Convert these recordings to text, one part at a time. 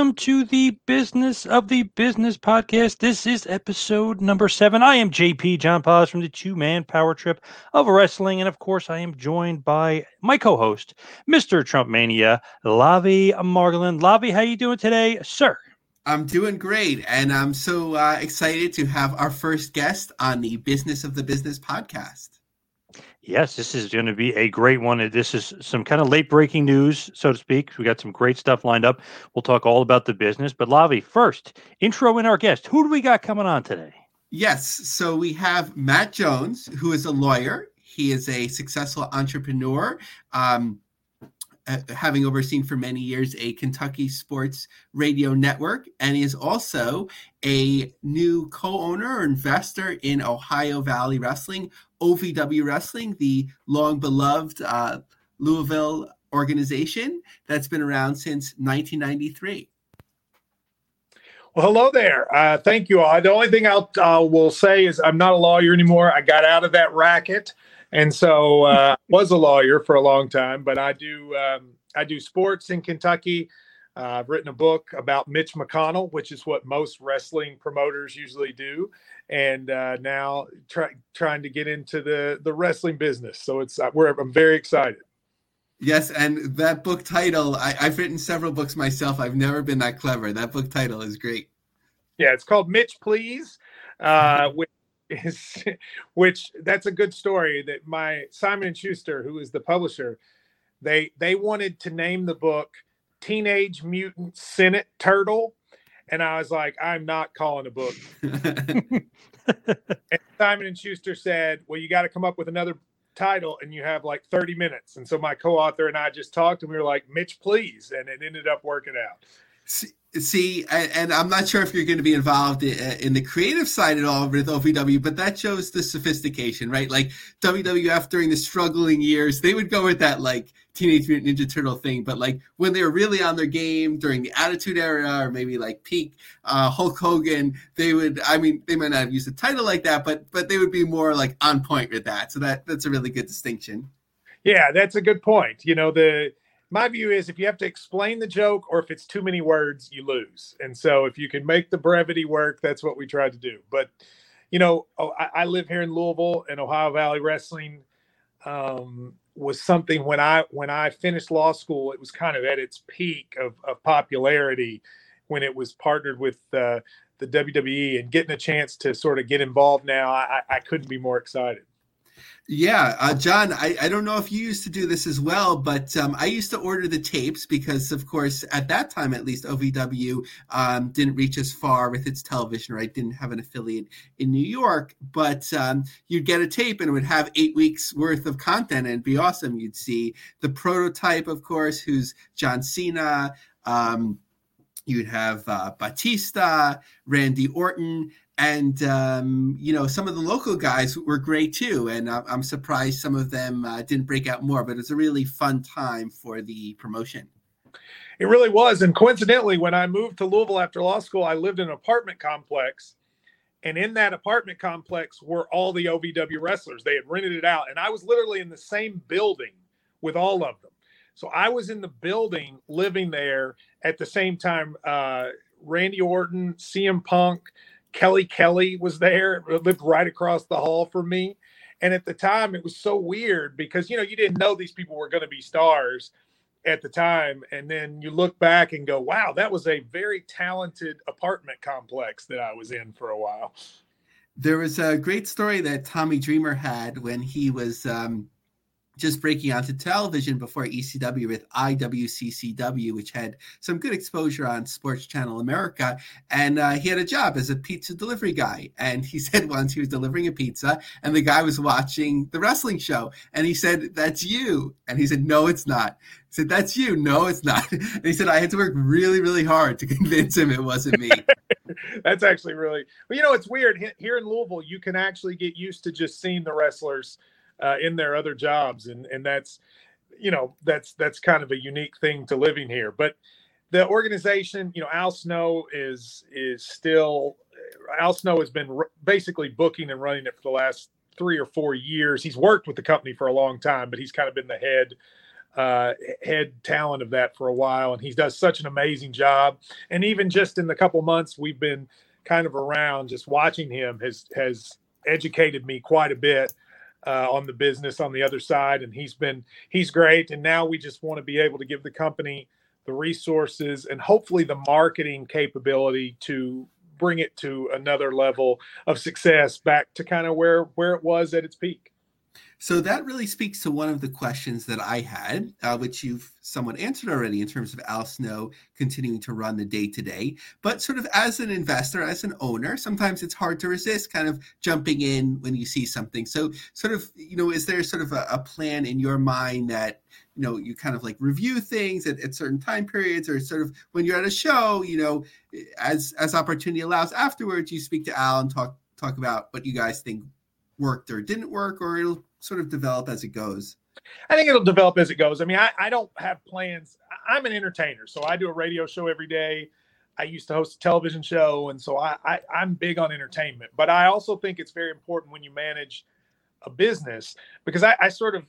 Welcome to the Business of the Business podcast. This is episode number seven. I am JP John Paz from the Two Man Power Trip of Wrestling, and of course, I am joined by my co-host, Mr. Trump Mania, Lavie Margolin. Lavie, how you doing today, sir? I'm doing great, and I'm so uh, excited to have our first guest on the Business of the Business podcast. Yes, this is going to be a great one. This is some kind of late breaking news, so to speak. We got some great stuff lined up. We'll talk all about the business. But Lavie, first, intro in our guest. Who do we got coming on today? Yes, so we have Matt Jones, who is a lawyer. He is a successful entrepreneur. Um, having overseen for many years a Kentucky sports radio network, and he is also a new co-owner or investor in Ohio Valley Wrestling, OVW Wrestling, the long beloved uh, Louisville organization that's been around since 1993. Well, hello there. Uh, thank you all. The only thing I'll uh, will say is I'm not a lawyer anymore. I got out of that racket, and so uh, was a lawyer for a long time. But I do um, I do sports in Kentucky. Uh, I've written a book about Mitch McConnell, which is what most wrestling promoters usually do, and uh, now try, trying to get into the the wrestling business. So it's uh, we're, I'm very excited. Yes, and that book title, I, I've written several books myself. I've never been that clever. That book title is great. Yeah, it's called Mitch Please, uh, which is which that's a good story. That my Simon and Schuster, who is the publisher, they they wanted to name the book Teenage Mutant Senate Turtle, and I was like, I'm not calling a book. and Simon and Schuster said, Well, you got to come up with another title and you have like 30 minutes. And so my co-author and I just talked and we were like, Mitch, please. And it ended up working out. See, and I'm not sure if you're going to be involved in the creative side at all with OVW, but that shows the sophistication, right? Like WWF during the struggling years, they would go with that like Teenage Mutant Ninja Turtle thing, but like when they were really on their game during the Attitude Era or maybe like peak uh, Hulk Hogan, they would. I mean, they might not have used a title like that, but but they would be more like on point with that. So that that's a really good distinction. Yeah, that's a good point. You know, the my view is if you have to explain the joke or if it's too many words, you lose. And so if you can make the brevity work, that's what we tried to do. But you know, oh, I, I live here in Louisville, and Ohio Valley Wrestling um, was something when I when I finished law school, it was kind of at its peak of, of popularity when it was partnered with uh, the WWE and getting a chance to sort of get involved now. I, I couldn't be more excited. Yeah, uh, John, I, I don't know if you used to do this as well, but um, I used to order the tapes because, of course, at that time at least, OVW um, didn't reach as far with its television, right? Didn't have an affiliate in New York, but um, you'd get a tape and it would have eight weeks worth of content and be awesome. You'd see the prototype, of course, who's John Cena. Um, you'd have uh, Batista, Randy Orton, and um, you know some of the local guys were great too and i'm surprised some of them uh, didn't break out more but it was a really fun time for the promotion. It really was and coincidentally when i moved to louisville after law school i lived in an apartment complex and in that apartment complex were all the ovw wrestlers. They had rented it out and i was literally in the same building with all of them. So i was in the building living there at the same time uh, randy orton cm punk Kelly Kelly was there, lived right across the hall from me. And at the time, it was so weird because, you know, you didn't know these people were going to be stars. at the time. And then you look back and go, wow, that was a very talented apartment complex that I was in for a while. There was a great story that Tommy Dreamer had when he was um, just breaking onto television before ECW with IWCCW, which had some good exposure on Sports Channel America. And uh, he had a job as a pizza delivery guy. And he said once he was delivering a pizza, and the guy was watching the wrestling show. And he said, That's you. And he said, No, it's not. He said, That's you. No, it's not. And he said, I had to work really, really hard to convince him it wasn't me. That's actually really, well, you know, it's weird. Here in Louisville, you can actually get used to just seeing the wrestlers uh, in their other jobs, and and that's you know that's that's kind of a unique thing to living here. But the organization, you know, Al Snow is is still Al Snow has been r- basically booking and running it for the last three or four years. He's worked with the company for a long time, but he's kind of been the head uh, head talent of that for a while, and he does such an amazing job. And even just in the couple months we've been kind of around, just watching him has has educated me quite a bit uh, on the business on the other side, and he's been he's great. And now we just want to be able to give the company the resources and hopefully the marketing capability to bring it to another level of success back to kind of where where it was at its peak. So that really speaks to one of the questions that I had, uh, which you've somewhat answered already in terms of Al Snow continuing to run the day to day. But sort of as an investor, as an owner, sometimes it's hard to resist kind of jumping in when you see something. So, sort of, you know, is there sort of a, a plan in your mind that you know you kind of like review things at, at certain time periods or sort of when you're at a show you know as as opportunity allows afterwards you speak to al and talk talk about what you guys think worked or didn't work or it'll sort of develop as it goes? I think it'll develop as it goes. I mean, I, I don't have plans. I'm an entertainer, so I do a radio show every day. I used to host a television show, and so I, I I'm big on entertainment. But I also think it's very important when you manage a business because I, I sort of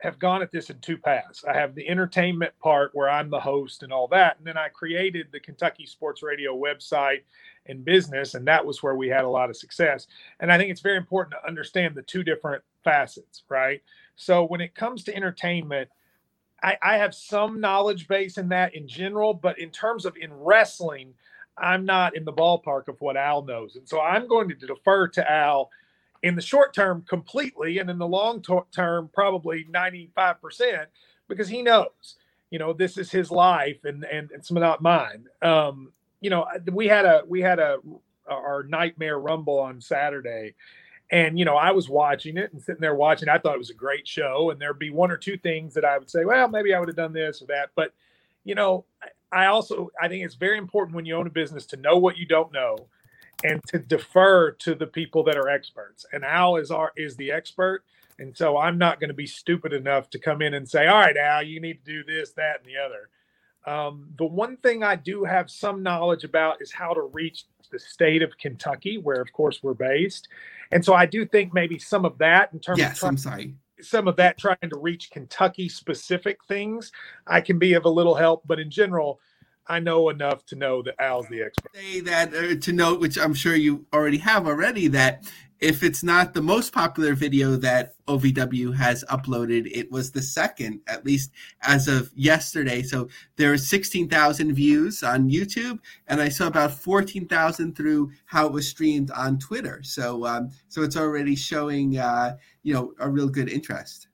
have gone at this in two paths. I have the entertainment part where I'm the host and all that, and then I created the Kentucky Sports Radio website and business, and that was where we had a lot of success. And I think it's very important to understand the two different facets, right? So when it comes to entertainment, I, I have some knowledge base in that in general, but in terms of in wrestling, I'm not in the ballpark of what Al knows, and so I'm going to defer to Al in the short term completely and in the long term probably 95% because he knows you know this is his life and and it's not mine um you know we had a we had a our nightmare rumble on saturday and you know i was watching it and sitting there watching i thought it was a great show and there'd be one or two things that i would say well maybe i would have done this or that but you know i also i think it's very important when you own a business to know what you don't know and to defer to the people that are experts. And Al is our is the expert. And so I'm not going to be stupid enough to come in and say, all right, Al, you need to do this, that, and the other. Um, the one thing I do have some knowledge about is how to reach the state of Kentucky, where of course we're based. And so I do think maybe some of that in terms yes, of trying, I'm sorry. some of that trying to reach Kentucky specific things, I can be of a little help. But in general, I know enough to know that Al's the expert. Say that uh, to note, which I'm sure you already have already, that if it's not the most popular video that OVW has uploaded, it was the second, at least as of yesterday. So there are 16,000 views on YouTube, and I saw about 14,000 through how it was streamed on Twitter. So, um, so it's already showing, uh, you know, a real good interest.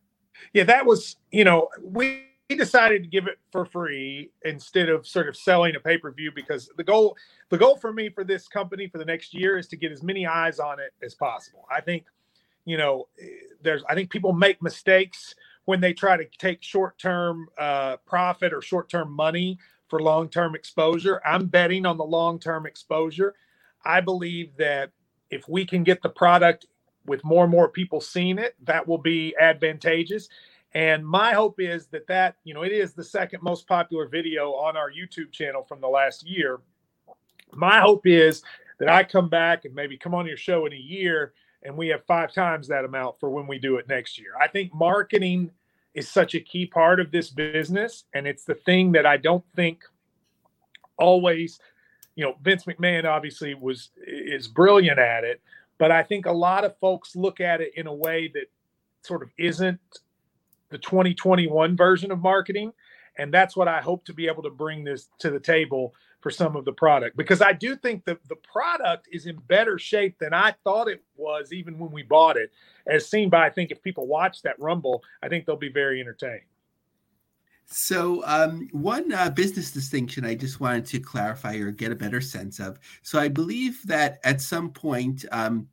Yeah, that was, you know, we he decided to give it for free instead of sort of selling a pay-per-view because the goal the goal for me for this company for the next year is to get as many eyes on it as possible. I think you know there's I think people make mistakes when they try to take short-term uh, profit or short-term money for long-term exposure. I'm betting on the long-term exposure. I believe that if we can get the product with more and more people seeing it, that will be advantageous. And my hope is that that, you know, it is the second most popular video on our YouTube channel from the last year. My hope is that I come back and maybe come on your show in a year and we have five times that amount for when we do it next year. I think marketing is such a key part of this business and it's the thing that I don't think always, you know, Vince McMahon obviously was is brilliant at it, but I think a lot of folks look at it in a way that sort of isn't the 2021 version of marketing. and that's what I hope to be able to bring this to the table for some of the product because I do think that the product is in better shape than I thought it was even when we bought it. As seen by, I think if people watch that Rumble, I think they'll be very entertained. So, um, one uh, business distinction I just wanted to clarify or get a better sense of. So, I believe that at some point, um,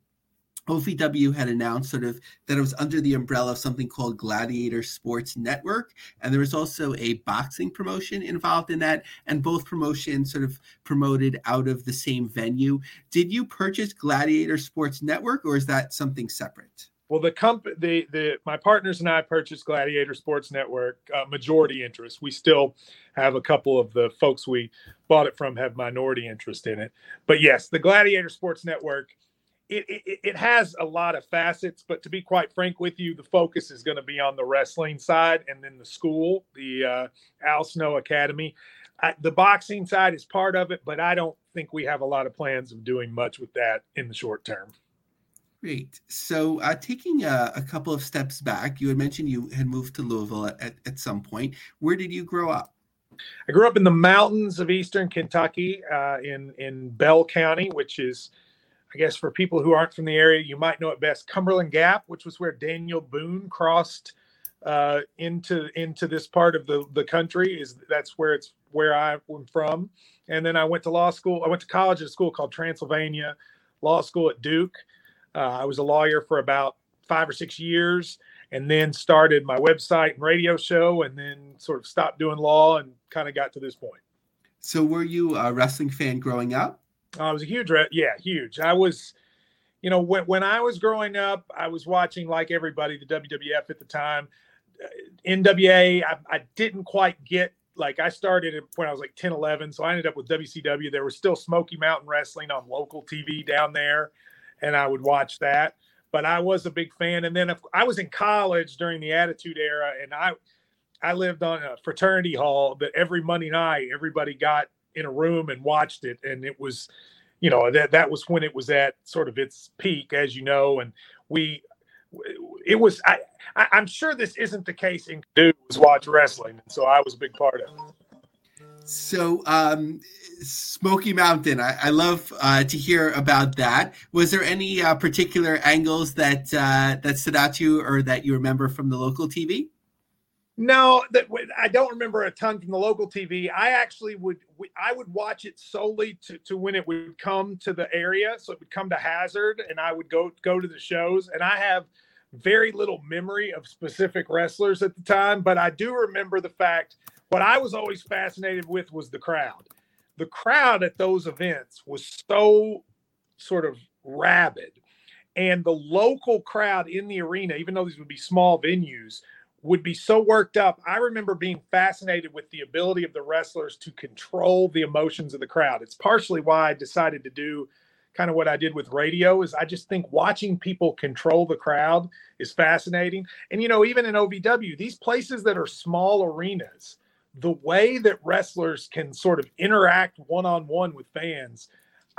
OVW had announced sort of that it was under the umbrella of something called Gladiator Sports Network. And there was also a boxing promotion involved in that. And both promotions sort of promoted out of the same venue. Did you purchase Gladiator Sports Network or is that something separate? Well, the company, the the my partners and I purchased Gladiator Sports Network uh, majority interest. We still have a couple of the folks we bought it from have minority interest in it. But yes, the Gladiator Sports Network it, it, it, has a lot of facets, but to be quite frank with you, the focus is going to be on the wrestling side and then the school, the uh, Al Snow Academy. I, the boxing side is part of it, but I don't think we have a lot of plans of doing much with that in the short term. Great. So, uh, taking a, a, couple of steps back, you had mentioned you had moved to Louisville at, at some point. Where did you grow up? I grew up in the mountains of eastern Kentucky, uh, in in Bell County, which is I guess for people who aren't from the area, you might know it best. Cumberland Gap, which was where Daniel Boone crossed uh, into into this part of the the country, is that's where it's where I'm from. And then I went to law school. I went to college at a school called Transylvania Law School at Duke. Uh, I was a lawyer for about five or six years, and then started my website and radio show, and then sort of stopped doing law and kind of got to this point. So, were you a wrestling fan growing up? I was a huge, yeah, huge. I was, you know, when, when I was growing up, I was watching like everybody the WWF at the time. Uh, NWA, I, I didn't quite get like I started when I was like 10, 11. So I ended up with WCW. There was still Smoky Mountain Wrestling on local TV down there, and I would watch that. But I was a big fan. And then I was in college during the Attitude Era, and I I lived on a fraternity hall that every Monday night everybody got in a room and watched it, and it was, you know, that that was when it was at sort of its peak, as you know, and we. It was. I, I am sure this isn't the case in dude was watch wrestling, and so I was a big part of it. So, um, Smoky Mountain, I, I love uh, to hear about that. Was there any uh, particular angles that uh, that stood out to you, or that you remember from the local TV? No, that I don't remember a ton from the local TV. I actually would I would watch it solely to, to when it would come to the area, so it would come to Hazard, and I would go go to the shows. And I have very little memory of specific wrestlers at the time, but I do remember the fact what I was always fascinated with was the crowd. The crowd at those events was so sort of rabid, and the local crowd in the arena, even though these would be small venues would be so worked up. I remember being fascinated with the ability of the wrestlers to control the emotions of the crowd. It's partially why I decided to do kind of what I did with radio is I just think watching people control the crowd is fascinating. And you know, even in OVW, these places that are small arenas, the way that wrestlers can sort of interact one-on-one with fans,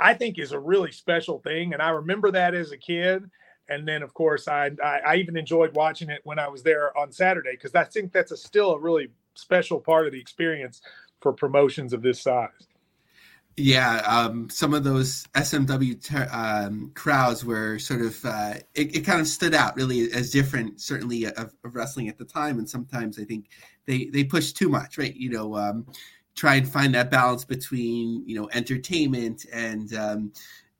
I think is a really special thing and I remember that as a kid and then of course I, I, I even enjoyed watching it when I was there on Saturday because I think that's a still a really special part of the experience for promotions of this size. Yeah, um, some of those SMW ter- um, crowds were sort of uh, it, it, kind of stood out really as different, certainly of, of, wrestling at the time, and sometimes I think they they push too much, right? You know, um, try and find that balance between you know entertainment and um,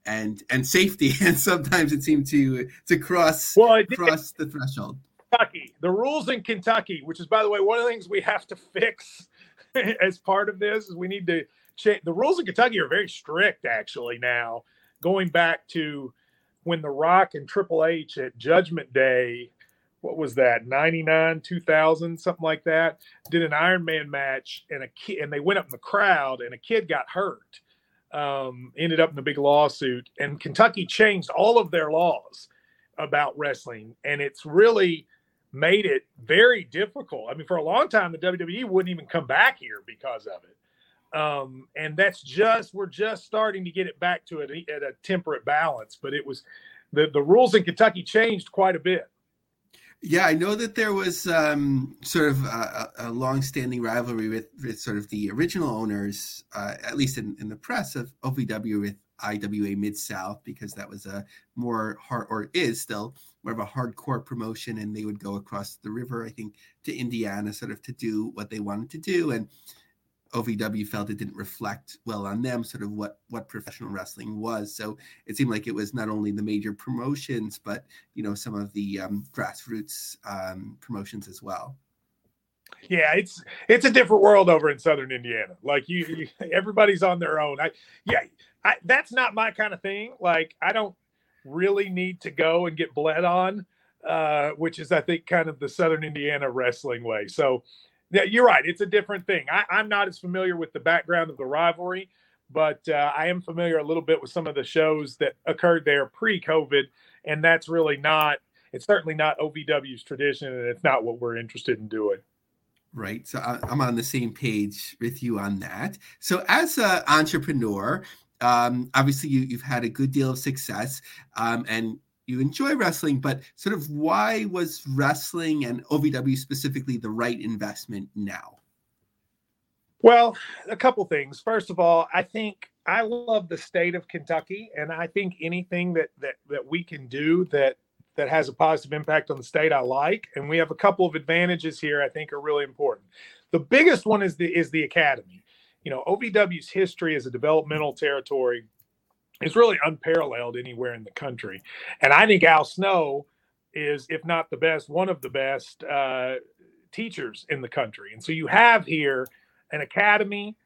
and and safety, and sometimes it seemed to to cross well, cross the threshold. Kentucky, the rules in Kentucky, which is by the way one of the things we have to fix as part of this, is we need to change. The rules in Kentucky are very strict, actually. Now, going back to when The Rock and Triple H at Judgment Day, what was that, 99, 2000, something like that, did an Iron Man match, and a kid, and they went up in the crowd, and a kid got hurt um, ended up in a big lawsuit, and Kentucky changed all of their laws about wrestling, and it's really made it very difficult. I mean, for a long time, the WWE wouldn't even come back here because of it. Um, and that's just we're just starting to get it back to it at a temperate balance. But it was the the rules in Kentucky changed quite a bit. Yeah, I know that there was um, sort of a, a long-standing rivalry with, with sort of the original owners, uh, at least in, in the press of OVW with IWA Mid South, because that was a more hard, or is still more of a hardcore promotion, and they would go across the river, I think, to Indiana, sort of to do what they wanted to do, and OVW felt it didn't reflect well on them, sort of what what professional wrestling was. So it seemed like it was not only the major promotions, but you know some of the um, grassroots um, promotions as well. Yeah, it's it's a different world over in Southern Indiana. Like you, you everybody's on their own. I yeah, I, that's not my kind of thing. Like I don't really need to go and get bled on, uh, which is I think kind of the Southern Indiana wrestling way. So yeah, you're right. It's a different thing. I, am not as familiar with the background of the rivalry, but uh, I am familiar a little bit with some of the shows that occurred there pre-COVID, and that's really not. It's certainly not OVW's tradition, and it's not what we're interested in doing. Right. So I'm on the same page with you on that. So as an entrepreneur, um, obviously you, have had a good deal of success, um, and you enjoy wrestling, but sort of why was wrestling and OVW specifically the right investment now? Well, a couple things. First of all, I think I love the state of Kentucky, and I think anything that that that we can do that that has a positive impact on the state, I like. And we have a couple of advantages here I think are really important. The biggest one is the is the academy. You know, OVW's history as a developmental territory is really unparalleled anywhere in the country. And I think Al Snow is, if not the best, one of the best uh, teachers in the country. And so you have here an academy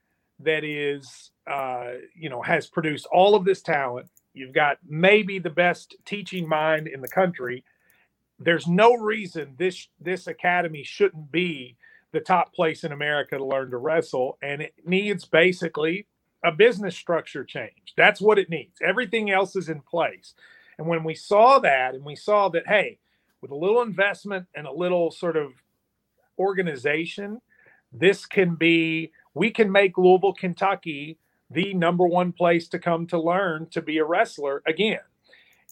that is, uh, you know, has produced all of this talent. You've got maybe the best teaching mind in the country. There's no reason this this academy shouldn't be the top place in America to learn to wrestle, and it needs basically a business structure change. That's what it needs. Everything else is in place. And when we saw that, and we saw that, hey, with a little investment and a little sort of organization, this can be, we can make Louisville, Kentucky the number one place to come to learn to be a wrestler again.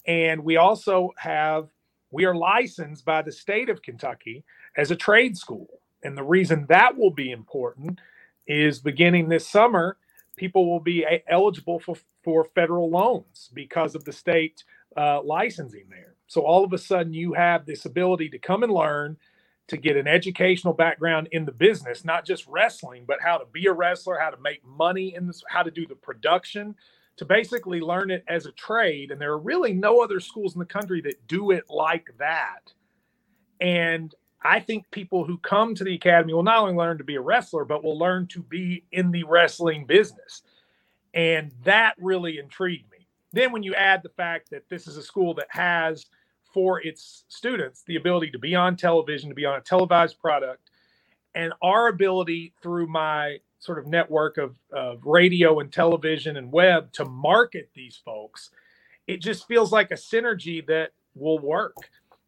And we also have, we are licensed by the state of Kentucky as a trade school. And the reason that will be important is beginning this summer, people will be eligible for, for federal loans because of the state uh, licensing there. So all of a sudden, you have this ability to come and learn, to get an educational background in the business, not just wrestling, but how to be a wrestler, how to make money in this, how to do the production, to basically learn it as a trade. And there are really no other schools in the country that do it like that. And I think people who come to the academy will not only learn to be a wrestler, but will learn to be in the wrestling business. And that really intrigued me. Then, when you add the fact that this is a school that has for its students the ability to be on television, to be on a televised product, and our ability through my sort of network of, of radio and television and web to market these folks, it just feels like a synergy that will work.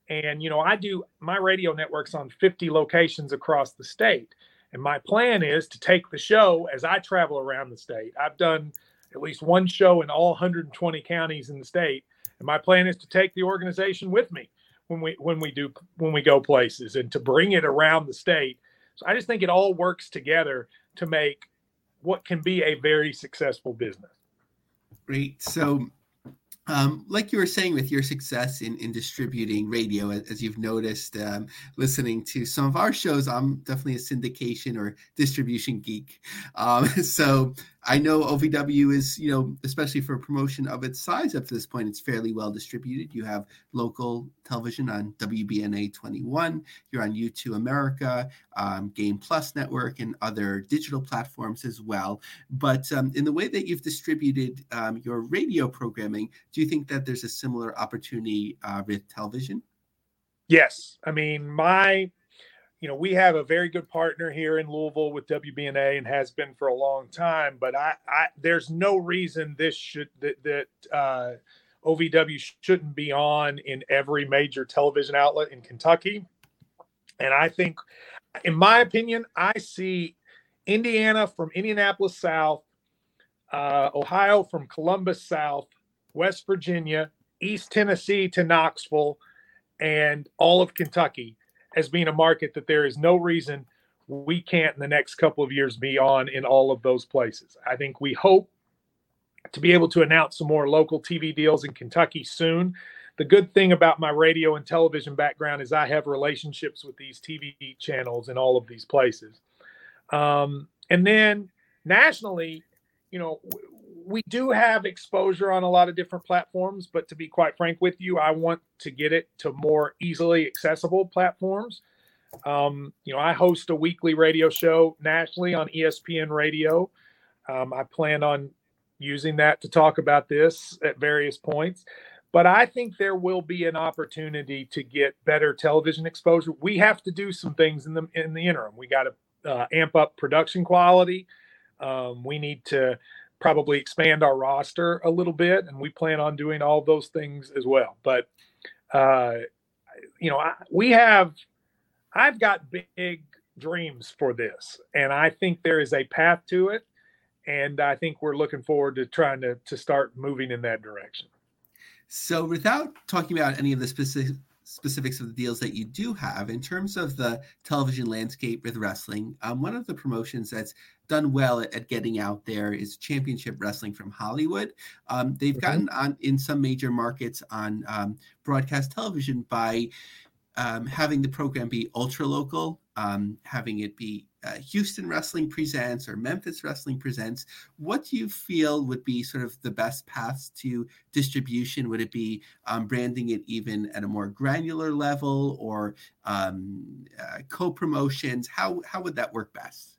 And, you know, I do my radio networks on 50 locations across the state. And my plan is to take the show as I travel around the state. I've done at least one show in all 120 counties in the state. And my plan is to take the organization with me when we when we do when we go places and to bring it around the state. So I just think it all works together to make what can be a very successful business. Great. So um, like you were saying with your success in, in distributing radio, as you've noticed, um, listening to some of our shows, I'm definitely a syndication or distribution geek. Um, so I know OVW is, you know, especially for promotion of its size up to this point, it's fairly well distributed. You have local television on WBNA 21, you're on Youtoo America, um, Game Plus Network, and other digital platforms as well. But um, in the way that you've distributed um, your radio programming, do you think that there's a similar opportunity uh, with television? Yes. I mean, my you know, we have a very good partner here in Louisville with WBNA and has been for a long time. But I, I there's no reason this should that that uh, OVW shouldn't be on in every major television outlet in Kentucky. And I think, in my opinion, I see Indiana from Indianapolis South, uh, Ohio from Columbus South, West Virginia, East Tennessee to Knoxville, and all of Kentucky as being a market that there is no reason we can't in the next couple of years be on in all of those places. I think we hope to be able to announce some more local TV deals in Kentucky soon. The good thing about my radio and television background is I have relationships with these TV channels in all of these places. Um, and then nationally, you know, we do have exposure on a lot of different platforms, but to be quite frank with you, I want to get it to more easily accessible platforms. Um, you know, I host a weekly radio show nationally on ESPN Radio. Um, I plan on using that to talk about this at various points. But I think there will be an opportunity to get better television exposure. We have to do some things in the in the interim. We got to uh, amp up production quality. Um, we need to probably expand our roster a little bit, and we plan on doing all those things as well. But uh, you know, I, we have I've got big dreams for this, and I think there is a path to it. And I think we're looking forward to trying to, to start moving in that direction. So, without talking about any of the specific specifics of the deals that you do have. In terms of the television landscape with wrestling um, one of the promotions that's done well at, at, getting out there is championship wrestling from hollywood. Um, they've mm-hmm. gotten on in some major markets on um, broadcast television by um, having the program be ultra local, um, having it be uh, Houston Wrestling Presents or Memphis Wrestling Presents, what do you feel would be sort of the best paths to distribution? Would it be um, branding it even at a more granular level or um, uh, co promotions? How, how would that work best?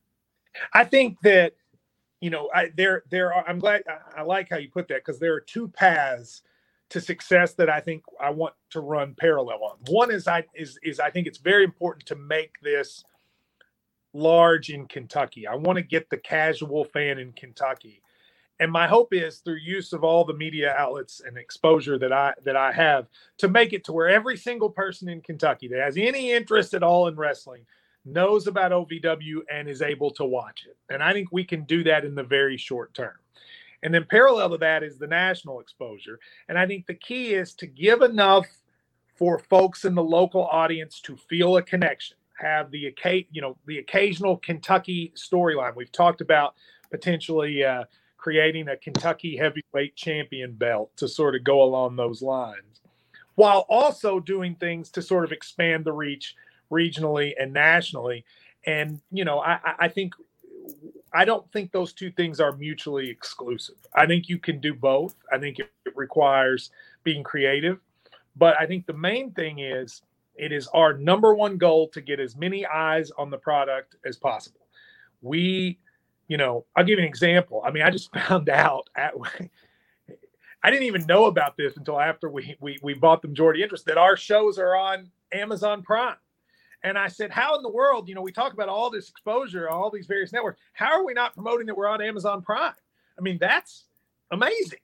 I think that, you know, I, there, there are, I'm glad, I, I like how you put that because there are two paths to success that I think I want to run parallel on. One is I is is I think it's very important to make this large in Kentucky. I want to get the casual fan in Kentucky. And my hope is through use of all the media outlets and exposure that I that I have to make it to where every single person in Kentucky that has any interest at all in wrestling knows about OVW and is able to watch it. And I think we can do that in the very short term. And then parallel to that is the national exposure. And I think the key is to give enough for folks in the local audience to feel a connection, have the you know the occasional Kentucky storyline. We've talked about potentially uh, creating a Kentucky heavyweight champion belt to sort of go along those lines, while also doing things to sort of expand the reach regionally and nationally. And you know, I, I think I don't think those two things are mutually exclusive. I think you can do both. I think it, it requires being creative. But I think the main thing is it is our number one goal to get as many eyes on the product as possible. We, you know, I'll give you an example. I mean, I just found out at I didn't even know about this until after we we we bought the majority interest that our shows are on Amazon Prime. And I said, How in the world, you know, we talk about all this exposure, all these various networks. How are we not promoting that we're on Amazon Prime? I mean, that's amazing.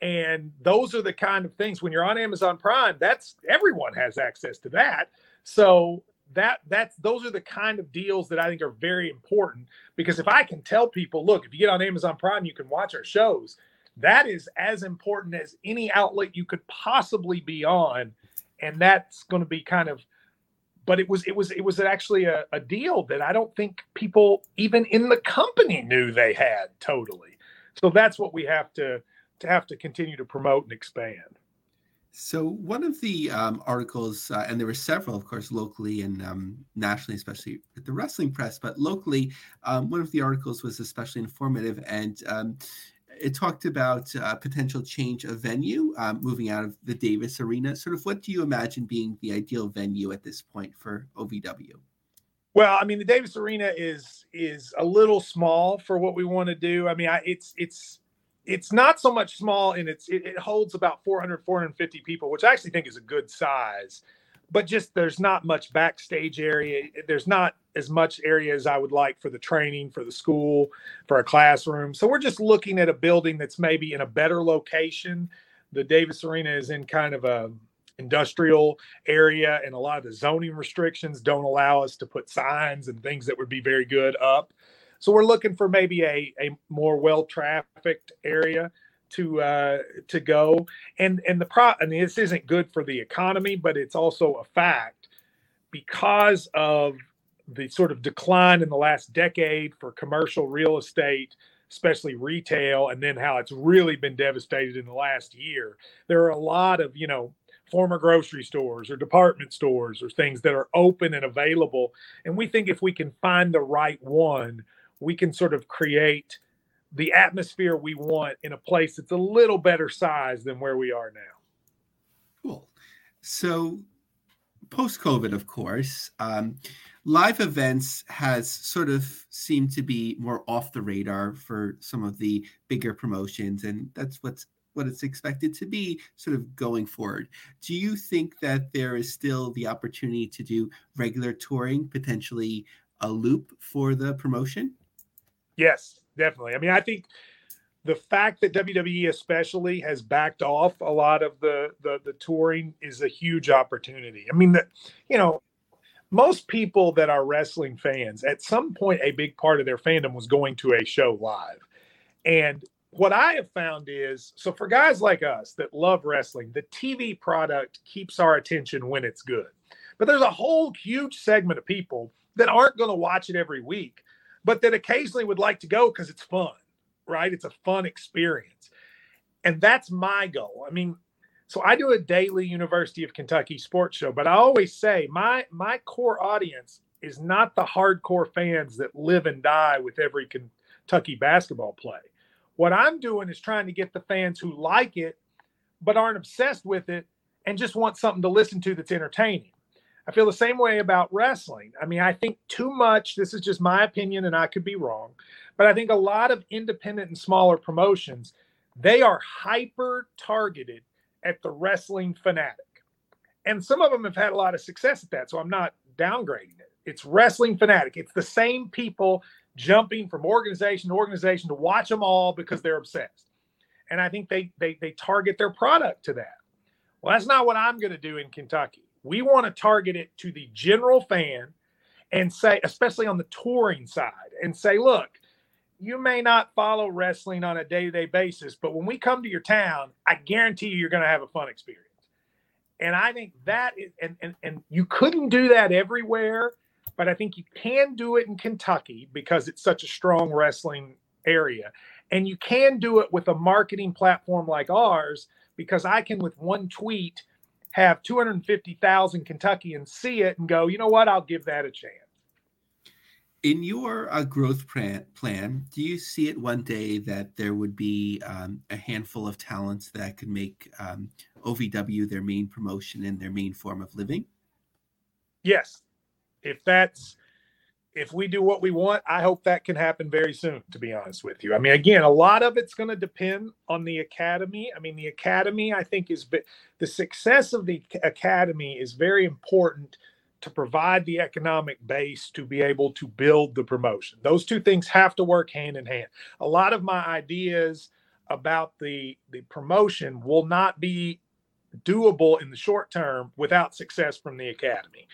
And those are the kind of things when you're on Amazon Prime, that's everyone has access to that. So that that's those are the kind of deals that I think are very important because if I can tell people, look, if you get on Amazon Prime, you can watch our shows. That is as important as any outlet you could possibly be on. And that's going to be kind of but it was it was it was actually a, a deal that I don't think people even in the company knew they had totally. So that's what we have to to have to continue to promote and expand. So one of the um, articles, uh, and there were several, of course, locally and um, nationally, especially with the wrestling press, but locally, um, one of the articles was especially informative, and um, it talked about uh, potential change of venue, um, moving out of the Davis Arena. Sort of, what do you imagine being the ideal venue at this point for OVW? Well, I mean, the Davis Arena is is a little small for what we want to do. I mean, I, it's it's it's not so much small, and it's it, it holds about 400 450 people, which I actually think is a good size but just there's not much backstage area. There's not as much area as I would like for the training, for the school, for a classroom. So we're just looking at a building that's maybe in a better location. The Davis Arena is in kind of a industrial area and a lot of the zoning restrictions don't allow us to put signs and things that would be very good up. So we're looking for maybe a, a more well trafficked area to uh, to go. And and the pro mean this isn't good for the economy, but it's also a fact because of the sort of decline in the last decade for commercial real estate, especially retail, and then how it's really been devastated in the last year. There are a lot of, you know, former grocery stores or department stores or things that are open and available. And we think if we can find the right one, we can sort of create the atmosphere we want in a place that's a little better size than where we are now. Cool. So, post COVID, of course, um, live events has sort of seemed to be more off the radar for some of the bigger promotions, and that's what's what it's expected to be sort of going forward. Do you think that there is still the opportunity to do regular touring, potentially a loop for the promotion? Yes, definitely. I mean, I think the fact that WWE especially has backed off a lot of the the, the touring is a huge opportunity. I mean, that you know, most people that are wrestling fans at some point a big part of their fandom was going to a show live. And what I have found is so for guys like us that love wrestling, the TV product keeps our attention when it's good. But there's a whole huge segment of people that aren't going to watch it every week but that occasionally would like to go because it's fun, right? It's a fun experience. And that's my goal. I mean, so I do a daily University of Kentucky sports show, but I always say my my core audience is not the hardcore fans that live and die with every Kentucky basketball play. What I'm doing is trying to get the fans who like it but aren't obsessed with it and just want something to listen to that's entertaining. I feel the same way about wrestling. I mean, I think too much, this is just my opinion and I could be wrong, but I think a lot of independent and smaller promotions, they are hyper targeted at the wrestling fanatic. And some of them have had a lot of success at that. So I'm not downgrading it. It's wrestling fanatic. It's the same people jumping from organization to organization to watch them all because they're obsessed. And I think they they they target their product to that. Well, that's not what I'm going to do in Kentucky. We want to target it to the general fan and say, especially on the touring side, and say, look, you may not follow wrestling on a day to day basis, but when we come to your town, I guarantee you, you're going to have a fun experience. And I think that is, and, and, and you couldn't do that everywhere, but I think you can do it in Kentucky because it's such a strong wrestling area. And you can do it with a marketing platform like ours because I can, with one tweet, have 250,000 Kentuckians see it and go, you know what, I'll give that a chance. In your uh, growth plan, plan, do you see it one day that there would be um, a handful of talents that could make um, OVW their main promotion and their main form of living? Yes. If that's if we do what we want, I hope that can happen very soon, to be honest with you. I mean, again, a lot of it's going to depend on the academy. I mean, the academy, I think, is the success of the academy is very important to provide the economic base to be able to build the promotion. Those two things have to work hand in hand. A lot of my ideas about the the promotion will not be doable in the short term without success from the academy.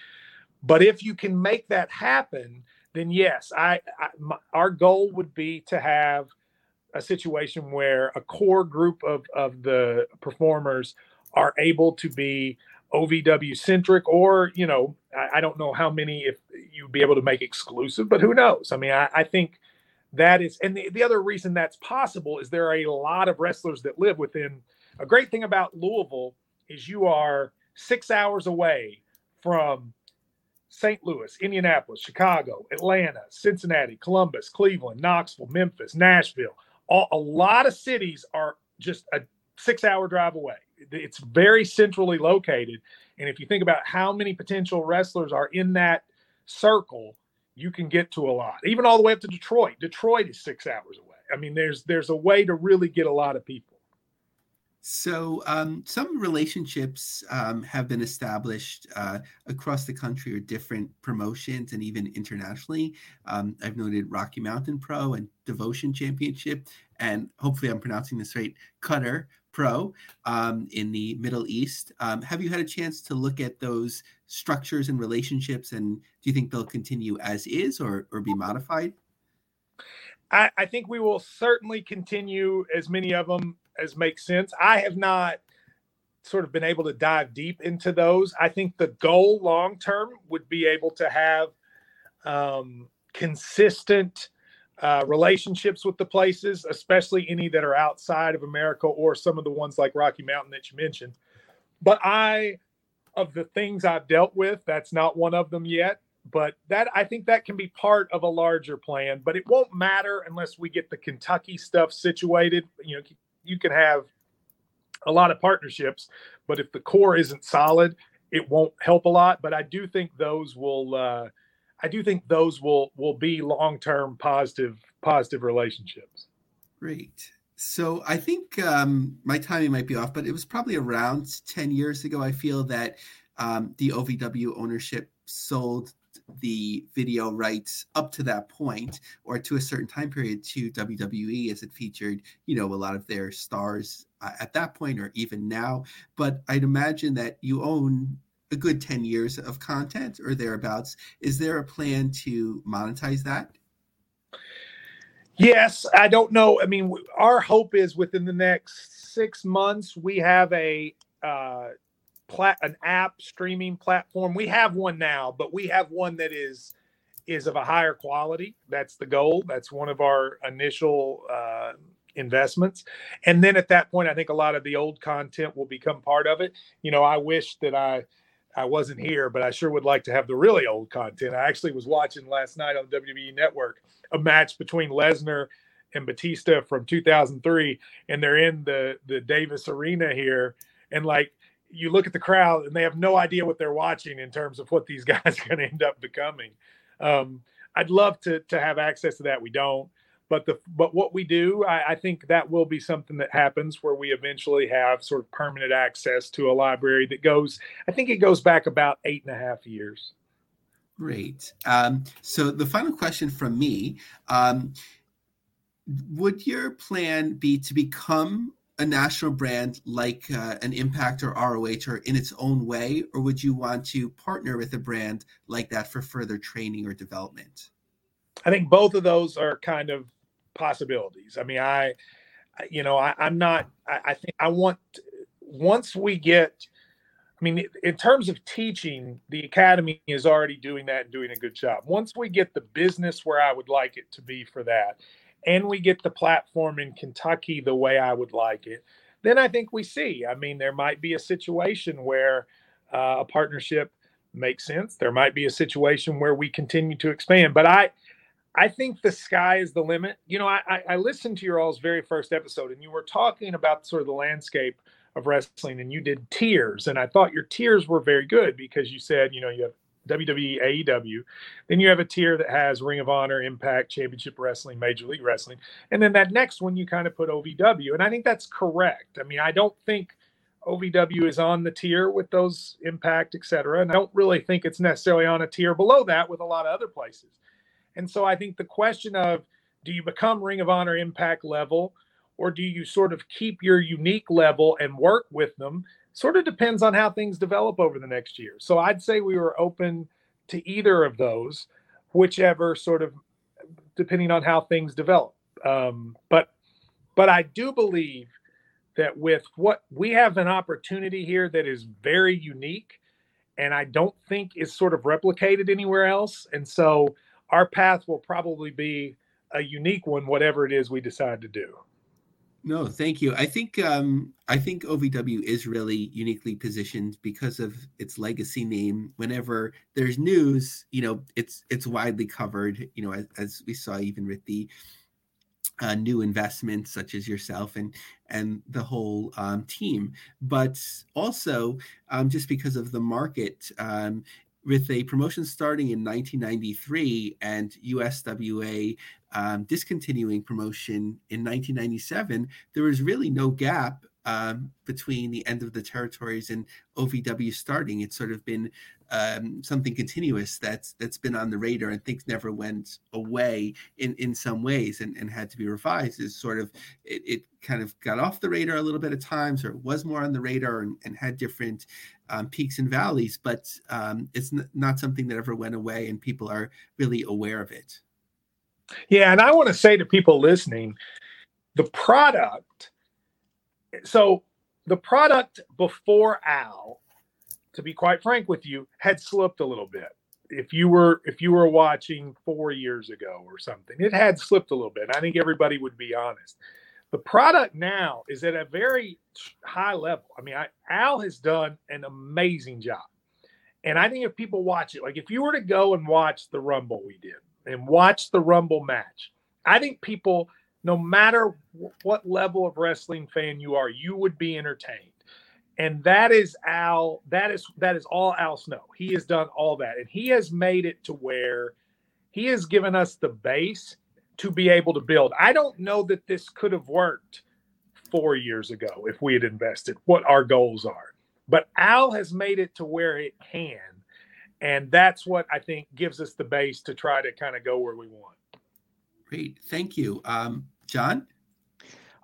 But if you can make that happen, then yes, I, I my, our goal would be to have a situation where a core group of of the performers are able to be OVW centric, or you know, I, I, don't know how many if you'd be able to make exclusive, but who knows? I mean, I, I think that is, and the, the other reason that's possible is there are a lot of wrestlers that live within. A great thing about Louisville is you are six hours away from St. Louis, Indianapolis, Chicago, Atlanta, Cincinnati, Columbus, Cleveland, Knoxville, Memphis, Nashville. All, a lot of cities are just a six hour drive away. It's very centrally located. And if you think about how many potential wrestlers are in that circle, you can get to a lot. Even all the way up to Detroit. Detroit is six hours away. I mean, there's there's a way to really get a lot of people. So, um, some relationships um, have been established uh, across the country or different promotions and even internationally. Um, I've noted Rocky Mountain Pro and Devotion Championship, and hopefully I'm pronouncing this right, Qatar Pro um, in the Middle East. Um, have you had a chance to look at those structures and relationships, and do you think they'll continue as is or, or be modified? I, I think we will certainly continue as many of them as makes sense. I have not sort of been able to dive deep into those. I think the goal long term would be able to have um, consistent uh, relationships with the places, especially any that are outside of America or some of the ones like Rocky Mountain that you mentioned. But I, of the things I've dealt with, that's not one of them yet. But that I think that can be part of a larger plan. But it won't matter unless we get the Kentucky stuff situated. You know, you can have a lot of partnerships, but if the core isn't solid, it won't help a lot. But I do think those will. Uh, I do think those will will be long term positive positive relationships. Great. So I think um, my timing might be off, but it was probably around ten years ago. I feel that um, the OVW ownership sold the video rights up to that point or to a certain time period to WWE as it featured, you know, a lot of their stars uh, at that point or even now. But I'd imagine that you own a good 10 years of content or thereabouts. Is there a plan to monetize that? Yes, I don't know. I mean, our hope is within the next six months we have a uh, plat an app streaming platform. We have one now, but we have one that is is of a higher quality. That's the goal. That's one of our initial uh, investments. And then at that point, I think a lot of the old content will become part of it. You know, I wish that I I wasn't here, but I sure would like to have the really old content. I actually was watching last night on WWE Network a match between Lesnar and Batista from 2003, and they're in the the Davis Arena here, and like you look at the crowd and they have no idea what they're watching in terms of what these guys are going to end up becoming. Um, I'd love to to have access to that. We don't, but the but what we do, I, I, think that will be something that happens where we eventually have sort of permanent access to a library that goes. I think it goes back about eight and a half years. Great. Um, so the final question from me. Um, would your plan be to become a national brand like uh, an Impact or ROH or in its own way, or would you want to partner with a brand like that for further training or development? I think both of those are kind of possibilities. I mean, I, you know, I, am not. I, I think I want once we get. I mean, in terms of teaching, the academy is already doing that and doing a good job. Once we get the business where I would like it to be for that, and we get the platform in Kentucky the way I would like it, then I think we see. I mean, there might be a situation where uh, a partnership makes sense. There might be a situation where we continue to expand. But I, I think the sky is the limit. You know, I, I listened to your all's very first episode, and you were talking about sort of the landscape of wrestling, and you did tiers, and I thought your tiers were very good because you said, you know, you have WWE, AEW. Then you have a tier that has Ring of Honor, Impact, Championship Wrestling, Major League Wrestling. And then that next one, you kind of put OVW. And I think that's correct. I mean, I don't think OVW is on the tier with those Impact, et cetera. And I don't really think it's necessarily on a tier below that with a lot of other places. And so I think the question of do you become Ring of Honor Impact level or do you sort of keep your unique level and work with them sort of depends on how things develop over the next year. So I'd say we were open to either of those, whichever sort of depending on how things develop. Um, but but I do believe that with what we have an opportunity here that is very unique and I don't think is sort of replicated anywhere else. And so our path will probably be a unique one, whatever it is we decide to do. No, thank you. I think um, I think OVW is really uniquely positioned because of its legacy name. Whenever there's news, you know, it's it's widely covered. You know, as, as we saw even with the uh, new investments such as yourself and and the whole um, team, but also um, just because of the market. Um, with a promotion starting in 1993 and USWA um, discontinuing promotion in 1997, there was really no gap um, between the end of the territories and OVW starting. It's sort of been um, something continuous that's that's been on the radar and things never went away in in some ways and, and had to be revised. Is sort of it, it kind of got off the radar a little bit at times, or was more on the radar and, and had different um, peaks and valleys. But um, it's n- not something that ever went away, and people are really aware of it. Yeah, and I want to say to people listening, the product so the product before Al, to be quite frank with you, had slipped a little bit. If you were if you were watching four years ago or something, it had slipped a little bit. I think everybody would be honest. The product now is at a very high level. I mean, I, Al has done an amazing job. And I think if people watch it, like if you were to go and watch the Rumble we did and watch the Rumble match, I think people, no matter what level of wrestling fan you are, you would be entertained. And that is Al, that is that is all Al Snow. He has done all that. And he has made it to where he has given us the base to be able to build. I don't know that this could have worked four years ago if we had invested what our goals are. But Al has made it to where it can. And that's what I think gives us the base to try to kind of go where we want. Great. Thank you. Um, John?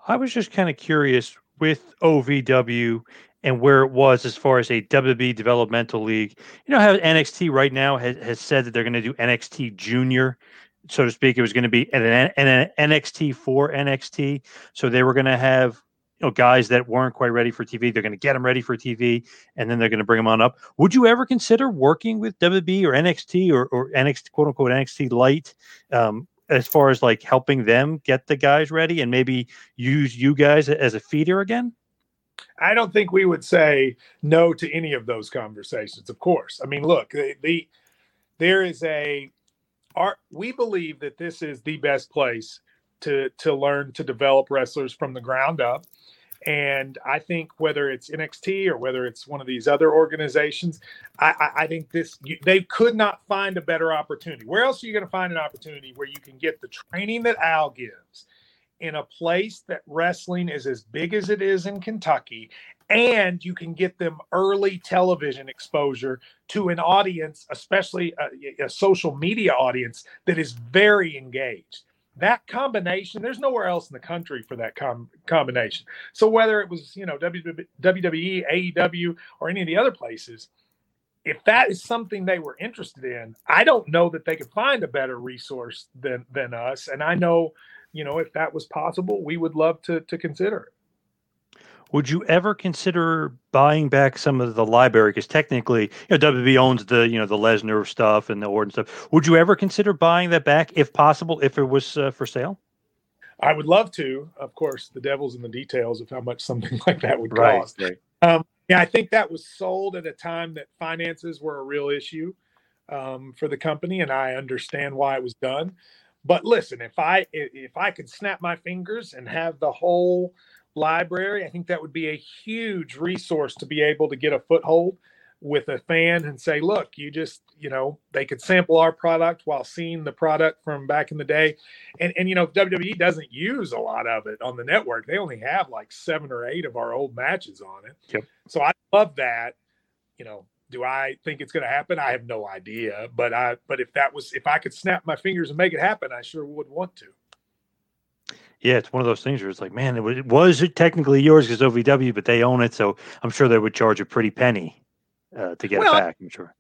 I was just kind of curious with OVW and where it was as far as a WWE developmental league. You know how NXT right now has, has said that they're going to do NXT Junior so to speak. It was going to be an, an, an NXT for NXT. So they were going to have you know guys that weren't quite ready for TV. They're going to get them ready for TV, and then they're going to bring them on up. Would you ever consider working with WB or NXT or, or NXT quote unquote NXT Light? Um, as far as like helping them get the guys ready and maybe use you guys as a feeder again? I don't think we would say no to any of those conversations. Of course, I mean, look, the, the there is a our we believe that this is the best place to to learn to develop wrestlers from the ground up. And I think whether it's NXT or whether it's one of these other organizations, I, I, I think this you, they could not find a better opportunity. Where else are you going to find an opportunity where you can get the training that Al gives in a place that wrestling is as big as it is in Kentucky, and you can get them early television exposure to an audience, especially a, a, social media audience that is very engaged. That combination, there's nowhere else in the country for that com- combination. So whether it was, you know, WWE, AEW, or any of the other places, if that is something they were interested in, I don't know that they could find a better resource than than us. And I know, you know, if that was possible, we would love to to consider it. Would you ever consider buying back some of the library? Because technically, you know, WB owns the you know the Lesnar stuff and the Orton stuff. Would you ever consider buying that back, if possible, if it was uh, for sale? I would love to. Of course, the devil's in the details of how much something like that would cost. Right. Um, yeah, I think that was sold at a time that finances were a real issue um, for the company, and I understand why it was done. But listen, if I if I could snap my fingers and have the whole library. I think that would be a huge resource to be able to get a foothold with a fan and say, look, you just, you know, they could sample our product while seeing the product from back in the day. And, and, you know, WWE doesn't use a lot of it on the network. They only have like seven or eight of our old matches on it. Yep. So I love that. You know, do I think it's going to happen? I have no idea. But I, but if that was, if I could snap my fingers and make it happen, I sure would want to. Yeah, it's one of those things where it's like, man, it was, it was technically yours because OVW, but they own it, so I'm sure they would charge a pretty penny uh, to get well, it back. I'm sure.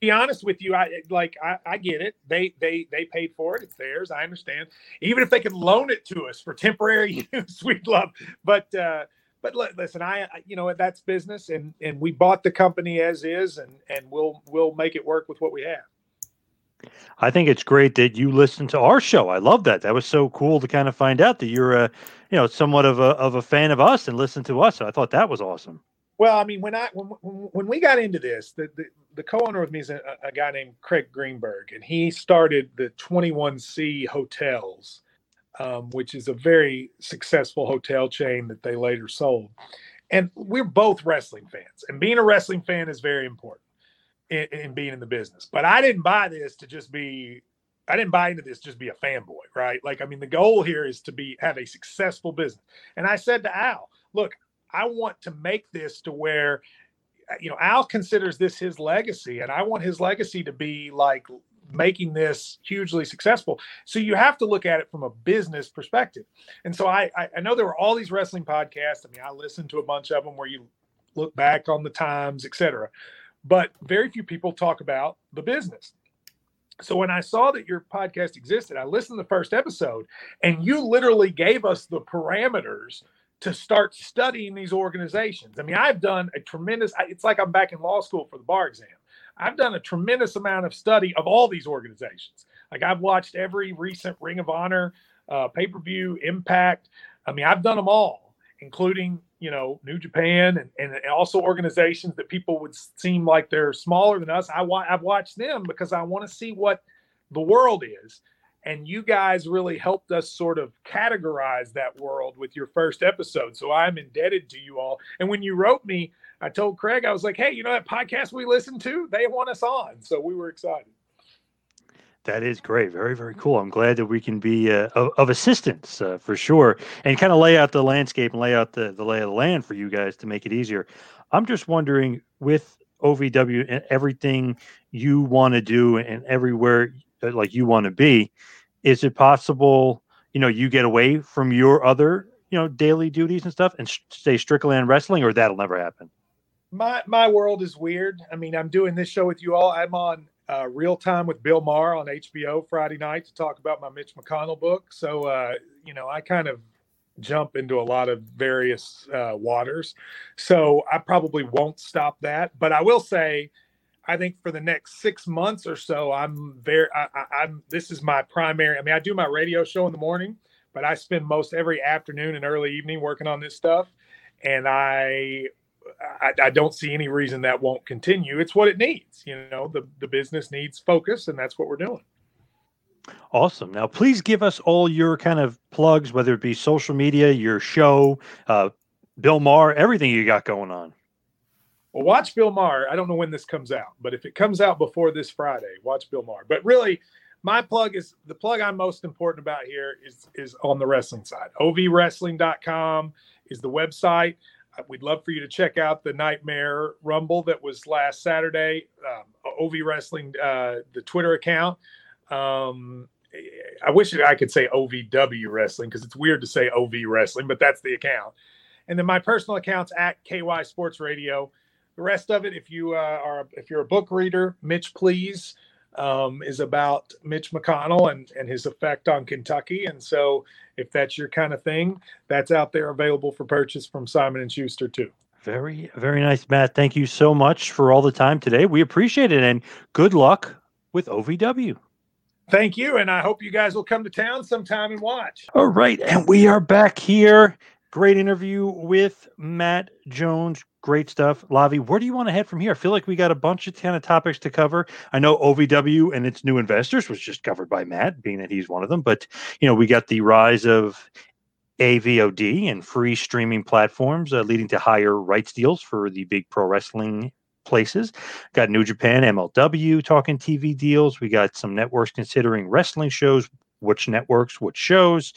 Be honest with you, I like I, I get it. They they they paid for it. It's theirs. I understand. Even if they could loan it to us for temporary use, we'd love. But uh, but listen, I you know that's business, and and we bought the company as is, and and we'll we'll make it work with what we have. I think it's great that you listen to our show. I love that. That was so cool to kind of find out that you're a, you know, somewhat of a of a fan of us and listen to us. I thought that was awesome. Well, I mean, when I when, when we got into this, the, the, the co-owner with me is a, a, guy named Craig Greenberg, and he started the 21C Hotels, um, which is a very successful hotel chain that they later sold. And we're both wrestling fans, and being a wrestling fan is very important in, in being in the business. But I didn't buy this to just be I didn't buy into this just be a fanboy, right? Like, I mean, the goal here is to be have a successful business. And I said to Al, look, I want to make this to where, you know, Al considers this his legacy, and I want his legacy to be like making this hugely successful. So you have to look at it from a business perspective. And so I, I know there were all these wrestling podcasts. I mean, I listened to a bunch of them where you look back on the times, et cetera but very few people talk about the business. So when I saw that your podcast existed, I listened to the first episode and you literally gave us the parameters to start studying these organizations. I mean, I've done a tremendous, it's like I'm back in law school for the bar exam. I've done a tremendous amount of study of all these organizations. Like I've watched every recent Ring of Honor, uh, pay per view, Impact. I mean, I've done them all, including you know New Japan and, and also organizations that people would seem like they're smaller than us. I wa- I've watched them because I want to see what the world is. And you guys really helped us sort of categorize that world with your first episode so i'm indebted to you all. And when you wrote me i told craig i was like hey you know that podcast we listened to? They want us on. So we were excited that is great. Very very cool. I'm glad that we can be uh, of, of, assistance uh, for sure and kind of lay out the landscape and lay out the, the lay of the land for you guys to make it easier. I'm just wondering with ovw and everything you want to do and everywhere like you want to be is it possible you know you get away from your other you know daily duties and stuff and sh- stay strictly on wrestling or that'll never happen? My my world is weird. I mean i'm doing this show with you all. I'm on uh, real time with bill maher on hbo friday night to talk about my mitch mcconnell book so uh, you know i kind of jump into a lot of various uh, waters so i probably won't stop that but i will say I think for the next six months or so, I'm very, I, am this is my primary. I mean, I do my radio show in the morning, but I spend most every afternoon and early evening working on this stuff. And I, I, I don't see any reason that won't continue. It's what it needs. You know, the, the business needs focus, and that's what we're doing. Awesome. Now, please give us all your kind of plugs, whether it be social media, your show, uh, Bill Maher, everything you got going on. Well, watch Bill Maher. I don't know when this comes out, but if it comes out before this Friday, watch Bill Maher. But really, my plug is the plug I'm most important about here is is on the wrestling side. ovwrestling.com is the website. We'd love for you to check out the Nightmare Rumble that was last Saturday. Um, OV Wrestling, uh, the Twitter account. Um, I wish I could say OVW Wrestling because it's weird to say OV Wrestling, but that's the account. And then my personal account's at KY Sports Radio. The rest of it, if you uh, are if you're a book reader, Mitch Please um, is about Mitch McConnell and and his effect on Kentucky. And so, if that's your kind of thing, that's out there available for purchase from Simon and Schuster too. Very, very nice, Matt. Thank you so much for all the time today. We appreciate it, and good luck with OVW. Thank you, and I hope you guys will come to town sometime and watch. All right, and we are back here. Great interview with Matt Jones, Great stuff. Lavie, where do you want to head from here? I feel like we got a bunch of kind of topics to cover. I know OVW and its new investors was just covered by Matt, being that he's one of them. But, you know, we got the rise of AVOD and free streaming platforms, uh, leading to higher rights deals for the big pro wrestling places. Got New Japan, MLW talking TV deals. We got some networks considering wrestling shows which networks, which shows.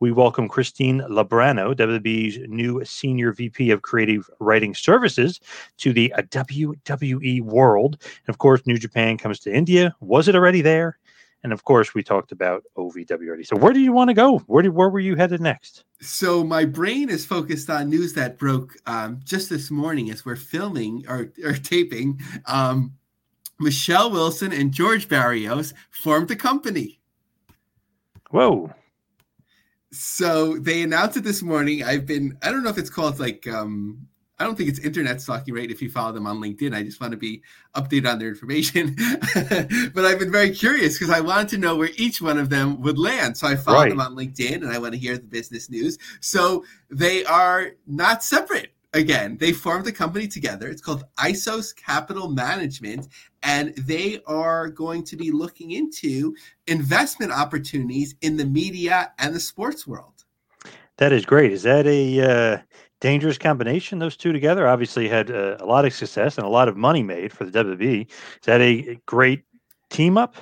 We welcome Christine Lubrano, WWE's new Senior VP of Creative Writing Services, to the WWE world. And of course, New Japan comes to India. Was it already there? And of course, we talked about OVW already. So, where do you want to go? Where do, where were you headed next? So, my brain is focused on news that broke um, just this morning as we're filming or, or taping. Um, Michelle Wilson and George Barrios formed a company. Whoa. So they announced it this morning. I've been, I don't know if it's called like, um, I don't think it's internet stalking, right? If you follow them on LinkedIn, I just want to be updated on their information. but I've been very curious because I wanted to know where each one of them would land. So I followed right. them on LinkedIn and I want to hear the business news. So they are not separate again, they formed a company together. It's called Isos Capital Management, and they are going to be looking into investment opportunities in the media and the sports world. That is great. Is that a uh, dangerous combination? Those two together obviously had uh, a lot of success and a lot of money made for the WWE. Is that a great team up?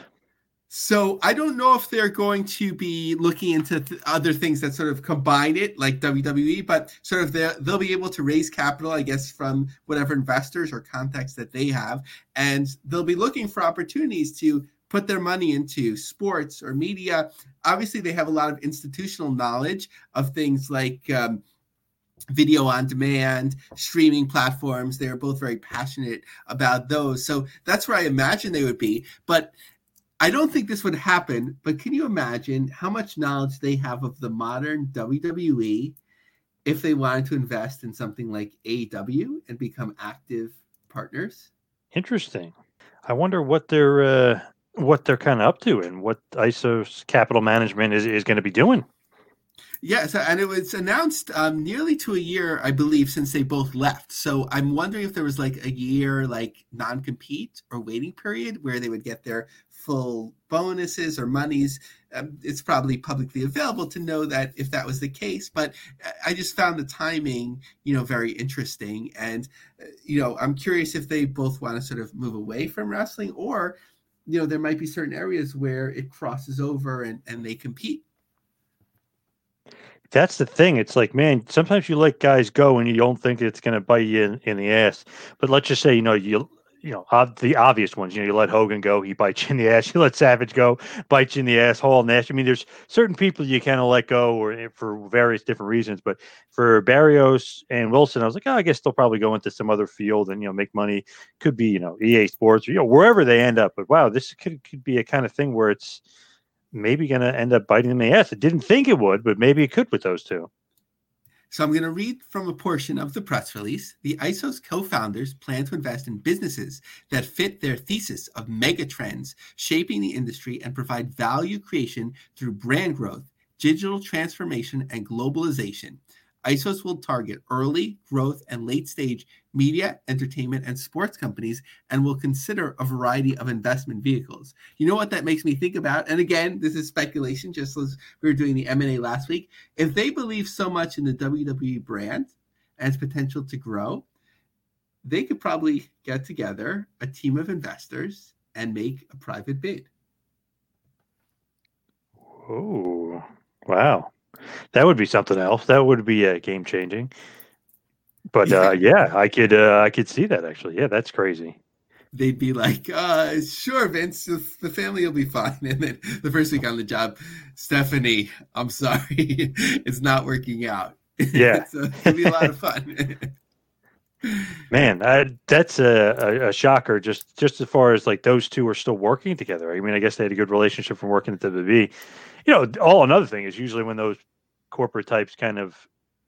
So I don't know if they're going to be looking into th- other things that sort of combine it, like WWE, but sort of they'll be able to raise capital, I guess, from whatever investors or contacts that they have, and they'll be looking for opportunities to put their money into sports or media. Obviously, they have a lot of institutional knowledge of things like. Um, video on demand, streaming platforms. They're both very passionate about those. So that's where I imagine they would be. But I don't think this would happen, but can you imagine how much knowledge they have of the modern WWE if they wanted to invest in something like AEW and become active partners. Interesting. I wonder what they're uh, what they're kind of up to and what Isos capital management is, is going to be doing. Yeah, so, and it was announced um, nearly to a year, I believe, since they both left. So I'm wondering if there was like a year like non-compete or waiting period where they would get their full bonuses or monies. Um, it's probably publicly available to know that if that was the case. But I just found the timing, you know, very interesting. And uh, you know, I'm curious if they both want to sort of move away from wrestling, or you know, there might be certain areas where it crosses over and and they compete that's the thing. It's like, man, sometimes you let guys go and you don't think it's going to bite you in, in, the ass. But let's just say, you know, you you know the obvious ones. You know, you let Hogan go, he bites you in the ass. You let Savage go, bites you in the asshole. Nash. I mean, there's certain people you kind of let go, or eh, for various different reasons. But for Barrios and Wilson, I was like, oh, I guess they'll probably go into some other field and you know make money. Could be you know EA Sports or you know wherever they end up. But wow, this could could be a kind of thing where it's maybe going to end up biting them in the ass. I didn't think it would, but maybe it could with those two. So I'm going to read from a portion of the press release. The Isos co-founders plan to invest in businesses that fit their thesis of mega trends shaping the industry and provide value creation through brand growth, digital transformation, and globalization. ISOS will target early, growth, and late stage media, entertainment, and sports companies and will consider a variety of investment vehicles. You know what that makes me think about? And again, this is speculation, just as we were doing the M&A last week. If they believe so much in the WWE brand and its potential to grow, they could probably get together a team of investors and make a private bid. Oh, wow. That would be something else. That would be uh, game changing. But uh, yeah, I could uh, I could see that actually. Yeah, that's crazy. They'd be like, uh, "Sure, Vince, the family will be fine." And then the first week on the job, Stephanie, I'm sorry, it's not working out. Yeah, so it'll be a lot of fun. Man, I, that's a, a, a, shocker. Just just as far as like those two are still working together. I mean, I guess they had a good relationship from working at the WWE you know, all another thing is usually when those corporate types kind of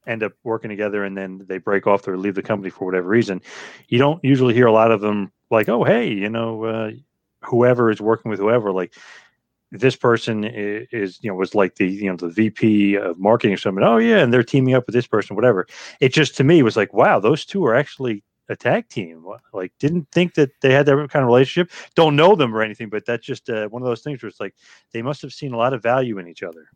end up working together and then they break off or leave the company for whatever reason, you don't usually hear a lot of them like, oh, hey, you know, uh, whoever is working with whoever, like this person is, is, you know, was like the, you know, the VP of marketing or something. Oh, yeah. And they're teaming up with this person, whatever. It just to me was like, wow, those two are actually a tag team. Like, didn't think that they had that kind of relationship. Don't know them or anything, but that's just uh, one of those things where it's like they must have seen a lot of value in each other.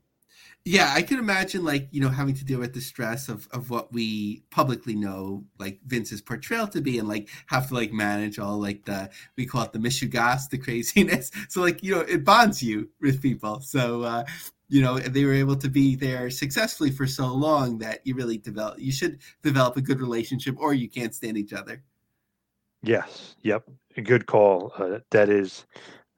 Yeah, I can imagine like you know having to deal with the stress of of what we publicly know like Vince's portrayal to be, and like have to like manage all like the we call it the mishugas, the craziness. So like you know it bonds you with people. So uh, you know they were able to be there successfully for so long that you really develop you should develop a good relationship or you can't stand each other. Yes. Yep. Good call. Uh, that is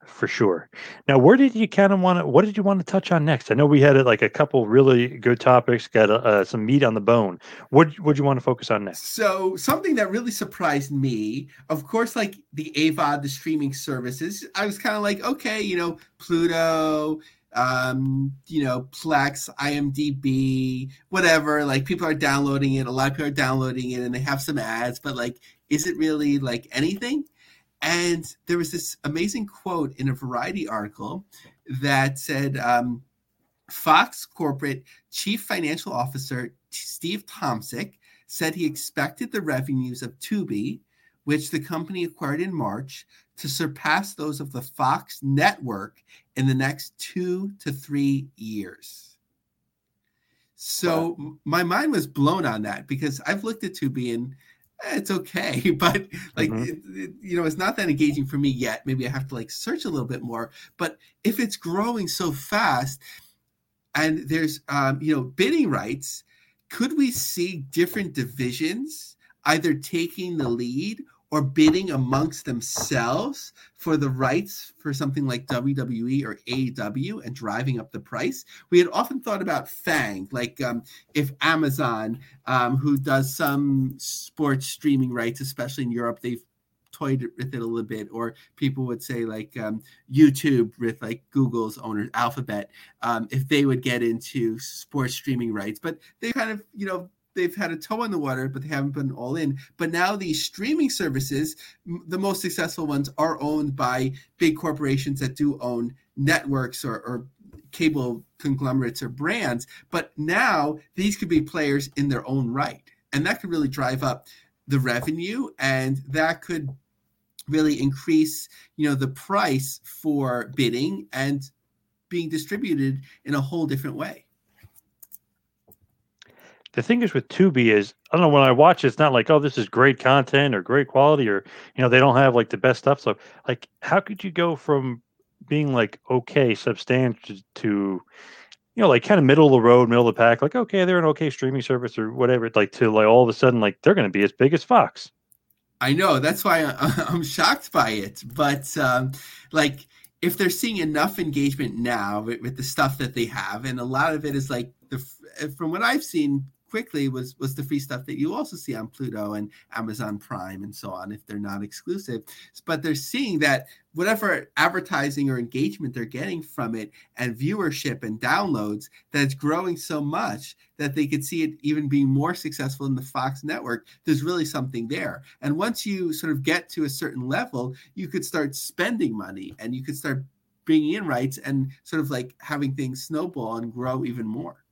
for sure. Now where did you kind of want to what did you want to touch on next? I know we had like a couple really good topics got uh, some meat on the bone. What would you want to focus on next? So something that really surprised me of course like the avod the streaming services i was kind of like okay you know pluto um, you know, Plex, IMDb, whatever. Like people are downloading it. A lot of people are downloading it, and they have some ads. But like, is it really like anything? And there was this amazing quote in a Variety article that said, um, Fox corporate chief financial officer Steve Tomsic said he expected the revenues of Tubi, which the company acquired in March, to surpass those of the Fox network in the next two to three years. So wow. my mind was blown on that because I've looked at Tubi and eh, it's okay, but like mm-hmm. it, it, you know, it's not that engaging for me yet. Maybe I have to like search a little bit more. But if it's growing so fast, and there's um, you know bidding rights, could we see different divisions either taking the lead or bidding amongst themselves for the rights for something like WWE or AEW and driving up the price. We had often thought about FAANG, like um, if Amazon, um, who does some sports streaming rights, especially in Europe, they've toyed with it a little bit, or people would say like um, YouTube with like Google's owner Alphabet, um, if they would get into sports streaming rights, but they kind of you know they've had a toe in the water, but they haven't been all in. But now these streaming services, the most successful ones, are owned by big corporations that do own networks or, or cable conglomerates or brands. But now these could be players in their own right, and that could really drive up the revenue, and that could really increase, you know, the price for bidding and being distributed in a whole different way the thing is with Tubi is I don't know when I watch it, it's not like oh this is great content or great quality or you know they don't have like the best stuff. So like how could you go from being like okay substantial to you know like kind of middle of the road, middle of the pack, like okay they're an okay streaming service or whatever, like to like all of a sudden like they're going to be as big as Fox. I know that's why I, am shocked by it, but um, like if they're seeing enough engagement now with, with, the stuff that they have, and a lot of it is like the from what I've seen, quickly was was the free stuff that you also see on Pluto and Amazon Prime and so on if they're not exclusive. But they're seeing that whatever advertising or engagement they're getting from it and viewership and downloads that it's growing so much that they could see it even being more successful in the Fox network. There's really something there. And once you sort of get to a certain level, you could start spending money and you could start bringing in rights and sort of like having things snowball and grow even more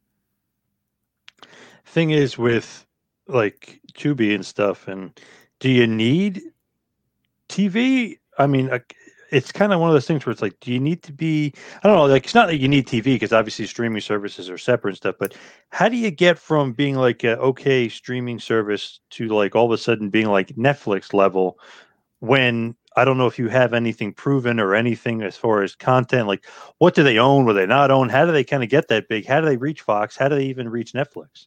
thing is with like Tubi and stuff, and do you need TV? I mean, it's kind of one of those things where it's like, do you need to be? I don't know. Like, it's not that you need TV because obviously streaming services are separate and stuff. But how do you get from being like a okay streaming service to like all of a sudden being like Netflix level when I don't know if you have anything proven or anything as far as content. Like, what do they own? What they not own? How do they kind of get that big? How do they reach Fox? How do they even reach Netflix?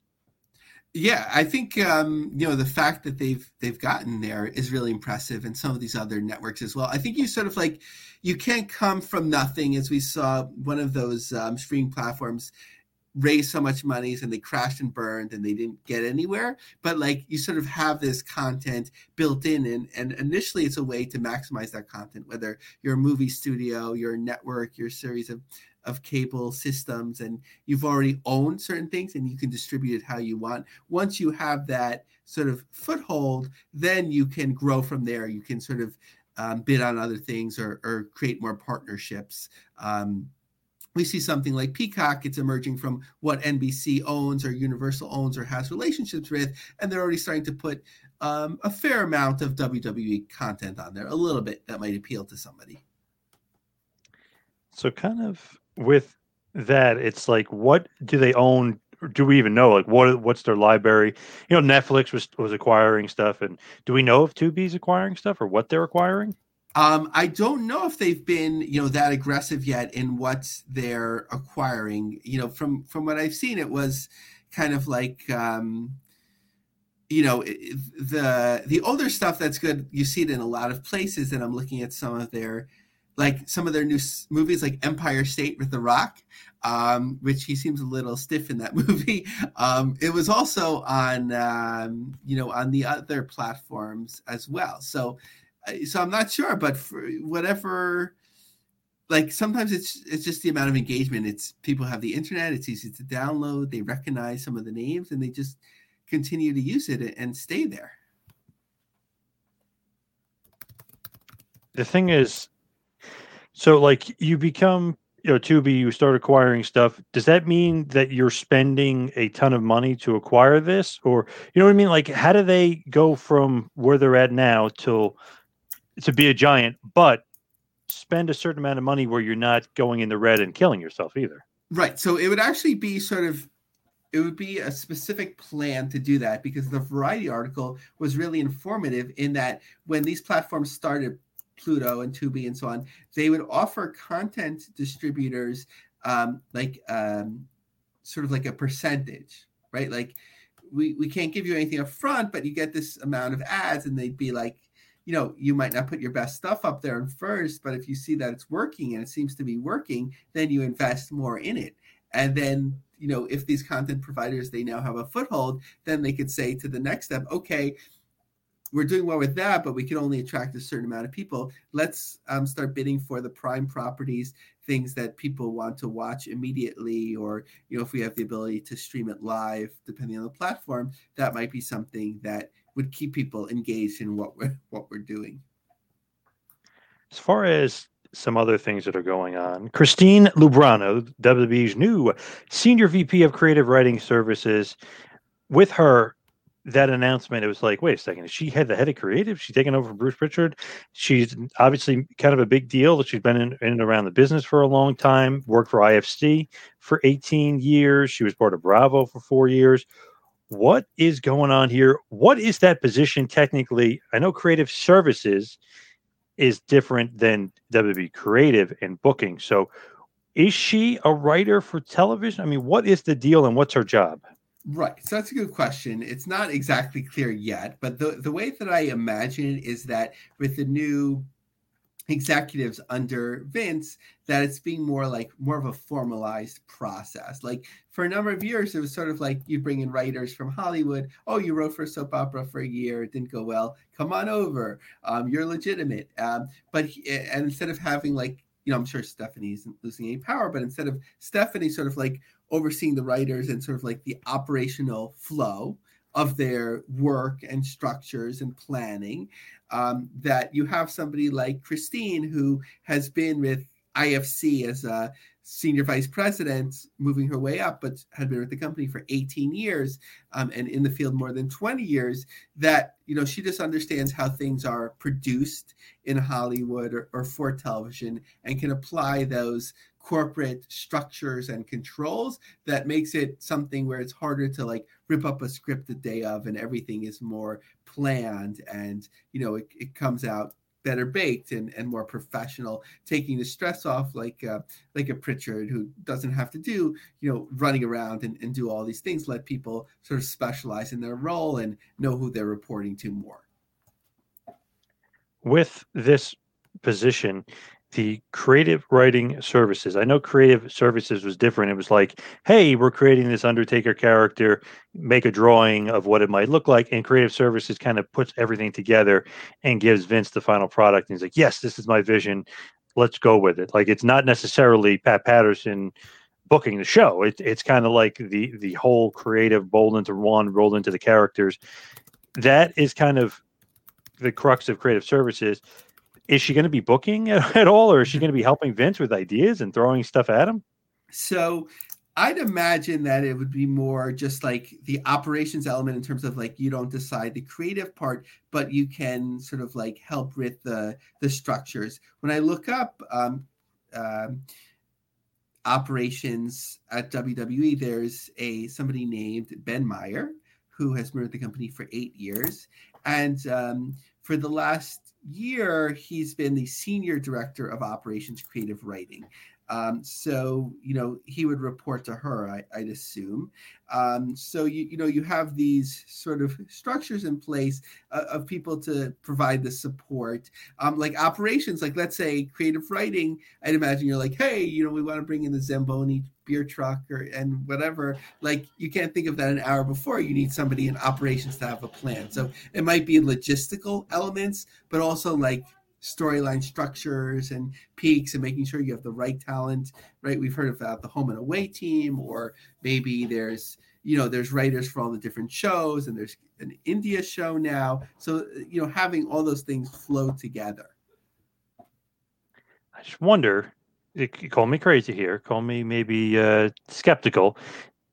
Yeah, I think um, you know the fact that they've they've gotten there is really impressive, and some of these other networks as well. I think you sort of like you can't come from nothing, as we saw one of those um, streaming platforms raise so much money and they crashed and burned and they didn't get anywhere but like you sort of have this content built in and, and initially it's a way to maximize that content whether you're a movie studio your network your series of of cable systems and you've already owned certain things and you can distribute it how you want. Once you have that sort of foothold, then you can grow from there. You can sort of um, bid on other things or, or create more partnerships. Um, we see something like Peacock, it's emerging from what NBC owns or Universal owns or has relationships with, and they're already starting to put um, a fair amount of WWE content on there, a little bit that might appeal to somebody. So, kind of with that, it's like, what do they own? Do we even know? Like, what what's their library? You know, Netflix was was acquiring stuff, and do we know if Tubi's acquiring stuff or what they're acquiring? Um, I don't know if they've been, you know, that aggressive yet in what they're acquiring. You know, from from what I've seen, it was kind of like, um, you know, the the older stuff that's good. You see it in a lot of places, and I'm looking at some of their like some of their new movies, like Empire State with The Rock, um, which he seems a little stiff in that movie. Um, it was also on, um, you know, on the other platforms as well. So, uh, so I'm not sure, but for whatever, like sometimes it's it's just the amount of engagement. It's people have the internet. It's easy to download. They recognize some of the names, and they just continue to use it and stay there. The thing is, so like you become you know Tubi, you start acquiring stuff. Does that mean that you're spending a ton of money to acquire this, or you know what I mean? Like, how do they go from where they're at now till to be a giant, but spend a certain amount of money where you're not going in the red and killing yourself either? Right. So it would actually be sort of it would be a specific plan to do that because the variety article was really informative in that when these platforms started Pluto and Tubi and so on, they would offer content distributors um, like um, sort of like a percentage, right? Like we, we can't give you anything up front, but you get this amount of ads, and they'd be like, you know, you might not put your best stuff up there first, but if you see that it's working and it seems to be working, then you invest more in it. And then, you know, if these content providers they now have a foothold, then they could say to the next step, okay, we're doing well with that, but we can only attract a certain amount of people. Let's um, start bidding for the prime properties things that people want to watch immediately, or you know, if we have the ability to stream it live, depending on the platform, that might be something that would keep people engaged in what we're what we're doing. As far as some other things that are going on, Christine Lubrano, WWE's new senior VP of Creative Writing Services, with her that announcement, it was like, wait a second, she had the head of creative? She's taking over from Bruce Pritchard. She's obviously kind of a big deal that she's been in, in and around the business for a long time, worked for IFC for 18 years. She was part of Bravo for four years. What is going on here? What is that position technically? I know creative services is different than WB creative and booking. So is she a writer for television? I mean, what is the deal and what's her job? Right. So that's a good question. It's not exactly clear yet, but the, the way that I imagine it is that with the new executives under Vince, that it's being more like more of a formalized process. Like for a number of years, it was sort of like you bring in writers from Hollywood. Oh, you wrote for a soap opera for a year, it didn't go well. Come on over. Um, you're legitimate. Um, but and instead of having like you know, I'm sure Stephanie isn't losing any power, but instead of Stephanie sort of like overseeing the writers and sort of like the operational flow of their work and structures and planning. Um, that you have somebody like Christine who has been with IFC as a senior vice president, moving her way up, but had been with the company for 18 years um, and in the field more than 20 years. That you know she just understands how things are produced in Hollywood or, or for television and can apply those corporate structures and controls that makes it something where it's harder to like rip up a script the day of and everything is more planned and you know it, it comes out better baked and, and more professional. Taking the stress off like uh, like a pritchard who doesn't have to do you know running around and, and do all these things let people sort of specialize in their role and know who they're reporting to more. With this position the creative writing services. I know creative services was different. It was like, hey, we're creating this Undertaker character, make a drawing of what it might look like. And creative services kind of puts everything together and gives Vince the final product. And he's like, yes, this is my vision. Let's go with it. Like it's not necessarily Pat Patterson booking the show. It, it's kind of like the the whole creative bold into one, rolled into the characters. That is kind of the crux of creative services is she going to be booking at, at all, or is she going to be helping Vince with ideas and throwing stuff at him? So I'd imagine that it would be more just like the operations element in terms of like you don't decide the creative part, but you can sort of like help with the the structures. When I look up um, um, operations at WWE, there's a somebody named Ben Meyer who has been with the company for eight years, and um, for the last year, he's been the senior director of operations creative writing. Um, so you know he would report to her, I, would assume. Um, so you you know you have these sort of structures in place uh, of people to provide the support, um, like operations. Like let's say creative writing. I'd imagine you're like, hey, you know, we want to bring in the Zamboni beer truck or and whatever. Like you can't think of that an hour before. You need somebody in operations to have a plan. So it might be logistical elements, but also like storyline structures and peaks and making sure you have the right talent right we've heard about the home and away team or maybe there's you know there's writers for all the different shows and there's an india show now so you know having all those things flow together i just wonder call me crazy here call me maybe uh skeptical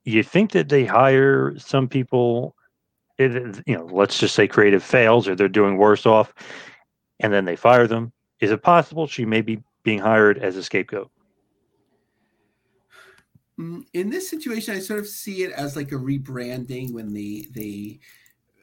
you think that they hire some people you know let's just say creative fails or they're doing worse off and then they fire them. Is it possible she may be being hired as a scapegoat? Mm, in this situation, I sort of see it as like a rebranding when they they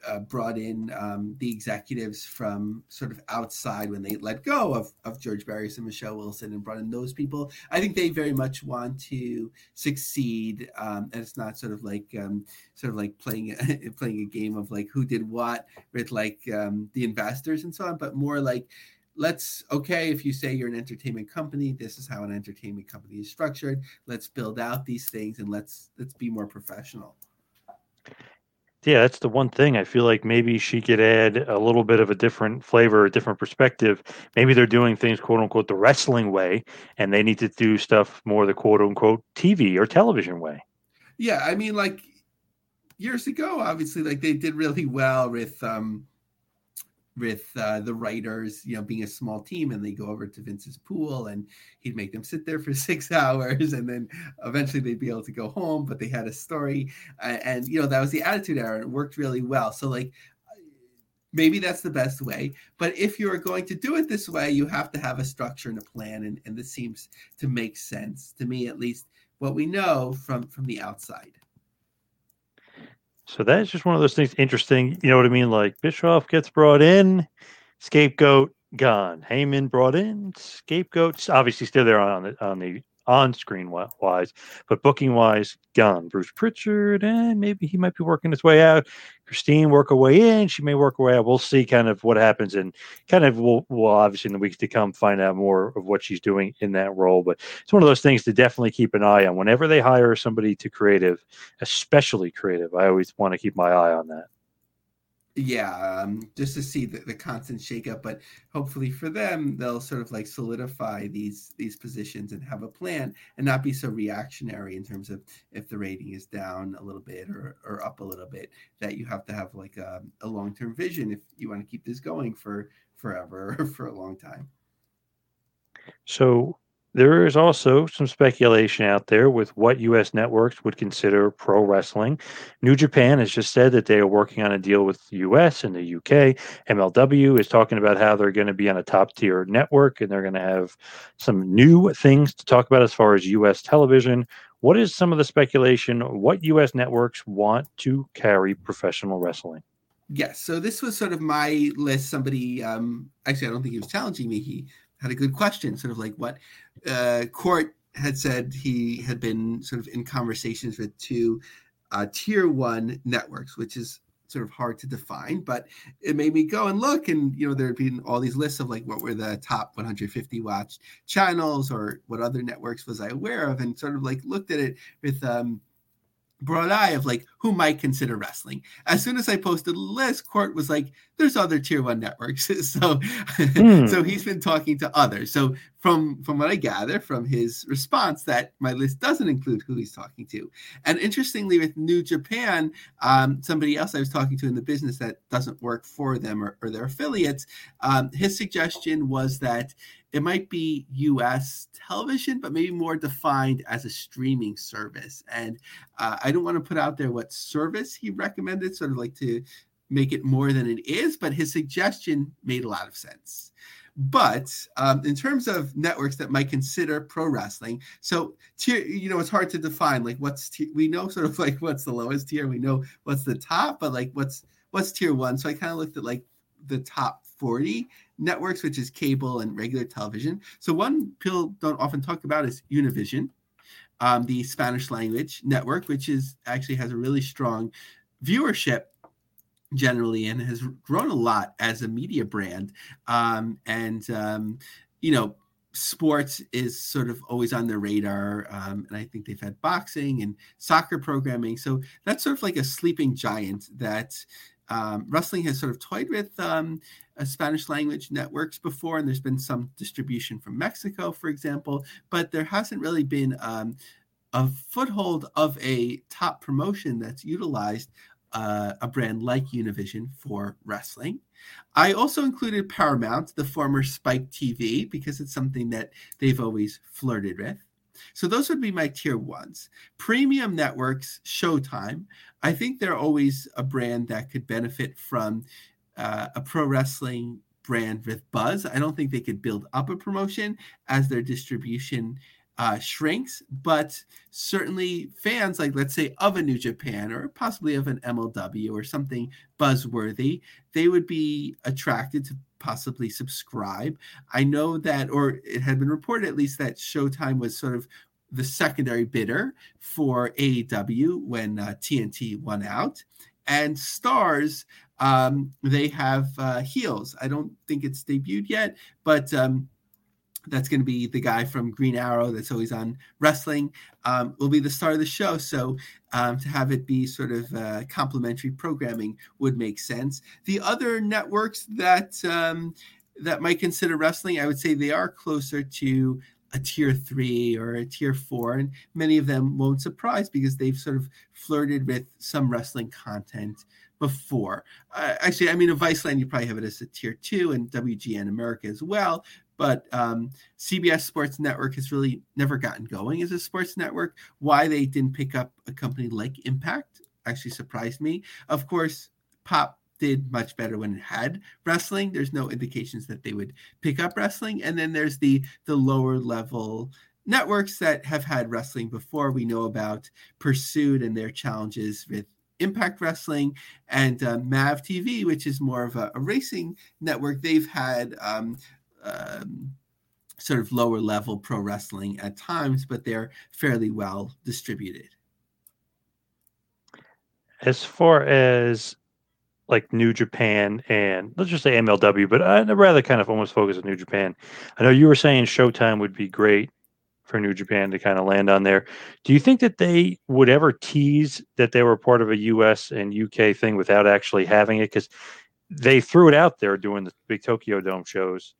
uh, brought in um, the executives from sort of outside when they let go of, of George Barrios and Michelle Wilson and brought in those people. I think they very much want to succeed, um, and it's not sort of like um, sort of like playing a, playing a game of like who did what with like um, the investors and so on, but more like let's okay if you say you're an entertainment company this is how an entertainment company is structured let's build out these things and let's let's be more professional Yeah, that's the one thing I feel like maybe she could add a little bit of a different flavor, a different perspective. Maybe they're doing things quote unquote the wrestling way, and they need to do stuff more the quote unquote TV or television way. Yeah, I mean, like years ago, obviously, like they did really well with um with uh, the writers, you know, being a small team, and they go over to Vince's pool, and he'd make them sit there for six hours, and then eventually they'd be able to go home. But they had a story, uh, and you know that was the Attitude Era. It worked really well. So like, maybe that's the best way. But if you are going to do it this way, you have to have a structure and a plan, and, and this seems to make sense to me, at least what we know from from the outside. So that's just one of those things interesting. You know what I mean? Like Bischoff gets brought in, scapegoat gone. Heyman brought in, scapegoat obviously still there on the on the on screen wise, but booking wise, gone. Bruce Pritchard, and eh, maybe he might be working his way out. Christine work her way in. She may work her way out. We'll see kind of what happens, and kind of we'll, we'll obviously in the weeks to come find out more of what she's doing in that role. But it's one of those things to definitely keep an eye on. Whenever they hire somebody to creative, especially creative, I always want to keep my eye on that yeah um, just to see the, the constant shakeup but hopefully for them they'll sort of like solidify these these positions and have a plan and not be so reactionary in terms of if the rating is down a little bit or, or up a little bit that you have to have like a, a long-term vision if you want to keep this going for forever or for a long time. So there is also some speculation out there with what U.S. networks would consider pro wrestling. New Japan has just said that they are working on a deal with U.S. and the U.K. MLW is talking about how they're going to be on a top tier network and they're going to have some new things to talk about as far as U.S. television. What is some of the speculation? What U.S. networks want to carry professional wrestling? Yes. So this was sort of my list. Somebody, um, actually, I don't think he was challenging me. He had a good question, sort of like what uh, Court had said he had been sort of in conversations with two uh, tier one networks, which is sort of hard to define, but it made me go and look. And, you know, there had been all these lists of like what were the top 150 watched channels or what other networks was I aware of, and sort of like looked at it with um, broad eye of like who might consider wrestling. As soon as I posted list, Court was like, "There's other tier one networks." so, mm. so he's been talking to others. So from from what I gather from his response, that my list doesn't include who he's talking to. And interestingly, with New Japan, um, somebody else I was talking to in the business that doesn't work for them or, or their affiliates, um, his suggestion was that it might be US television, but maybe more defined as a streaming service. And uh, I don't want to put out there what service he recommended, sort of like to make it more than it is, but his suggestion made a lot of sense. But um, in terms of networks that might consider pro wrestling, so tier, you know, it's hard to define like what's tier, we know sort of like what's the lowest tier, we know what's the top, but like what's what's tier one. So I kind of looked at like the top 40 networks, which is cable and regular television. So one people don't often talk about is Univision, um, the Spanish language network, which is actually has a really strong viewership generally and has grown a lot as a media brand. Um, and um, you know, sports is sort of always on their radar. Um, and I think they've had boxing and soccer programming. So that's sort of like a sleeping giant that um, wrestling has sort of toyed with um, Spanish language networks before, and there's been some distribution from Mexico, for example, but there hasn't really been um, a foothold of a top promotion that's utilized uh, a brand like Univision for wrestling. I also included Paramount, the former Spike TV, because it's something that they've always flirted with. So those would be my tier ones. Premium networks, Showtime. I think they're always a brand that could benefit from uh, a pro wrestling brand with buzz. I don't think they could build up a promotion as their distribution uh, shrinks, but certainly fans, like let's say of a New Japan or possibly of an MLW or something buzzworthy, they would be attracted to possibly subscribe. I know that, or it had been reported at least that Showtime was sort of the secondary bidder for AEW when uh, TNT won out. And Starz, um, they have uh, heels. I don't think it's debuted yet, but um, that's going to be the guy from Green Arrow that's always on wrestling, um, will be the star of the show. So um, to have it be sort of uh, complementary programming would make sense. The other networks that um, that might consider wrestling, I would say they are closer to a tier three or a tier four, and many of them won't surprise because they've sort of flirted with some wrestling content before. Uh, actually, I mean, a Viceland, you probably have it as a tier two, and WGN America as well. But um, CBS Sports Network has really never gotten going as a sports network. Why they didn't pick up a company like Impact actually surprised me. Of course, Pop did much better when it had wrestling. There's no indications that they would pick up wrestling. And then there's the the lower level networks that have had wrestling before. We know about Pursuit and their challenges with Impact Wrestling and uh, Mav TV, which is more of a, a racing network. They've had um, um, sort of lower level pro wrestling at times, but they're fairly well distributed. As far as like New Japan and let's just say MLW, but I'd rather kind of almost focus on New Japan. I know you were saying Showtime would be great for New Japan to kind of land on there. Do you think that they would ever tease that they were part of a US and UK thing without actually having it? Because they threw it out there doing the big Tokyo Dome shows,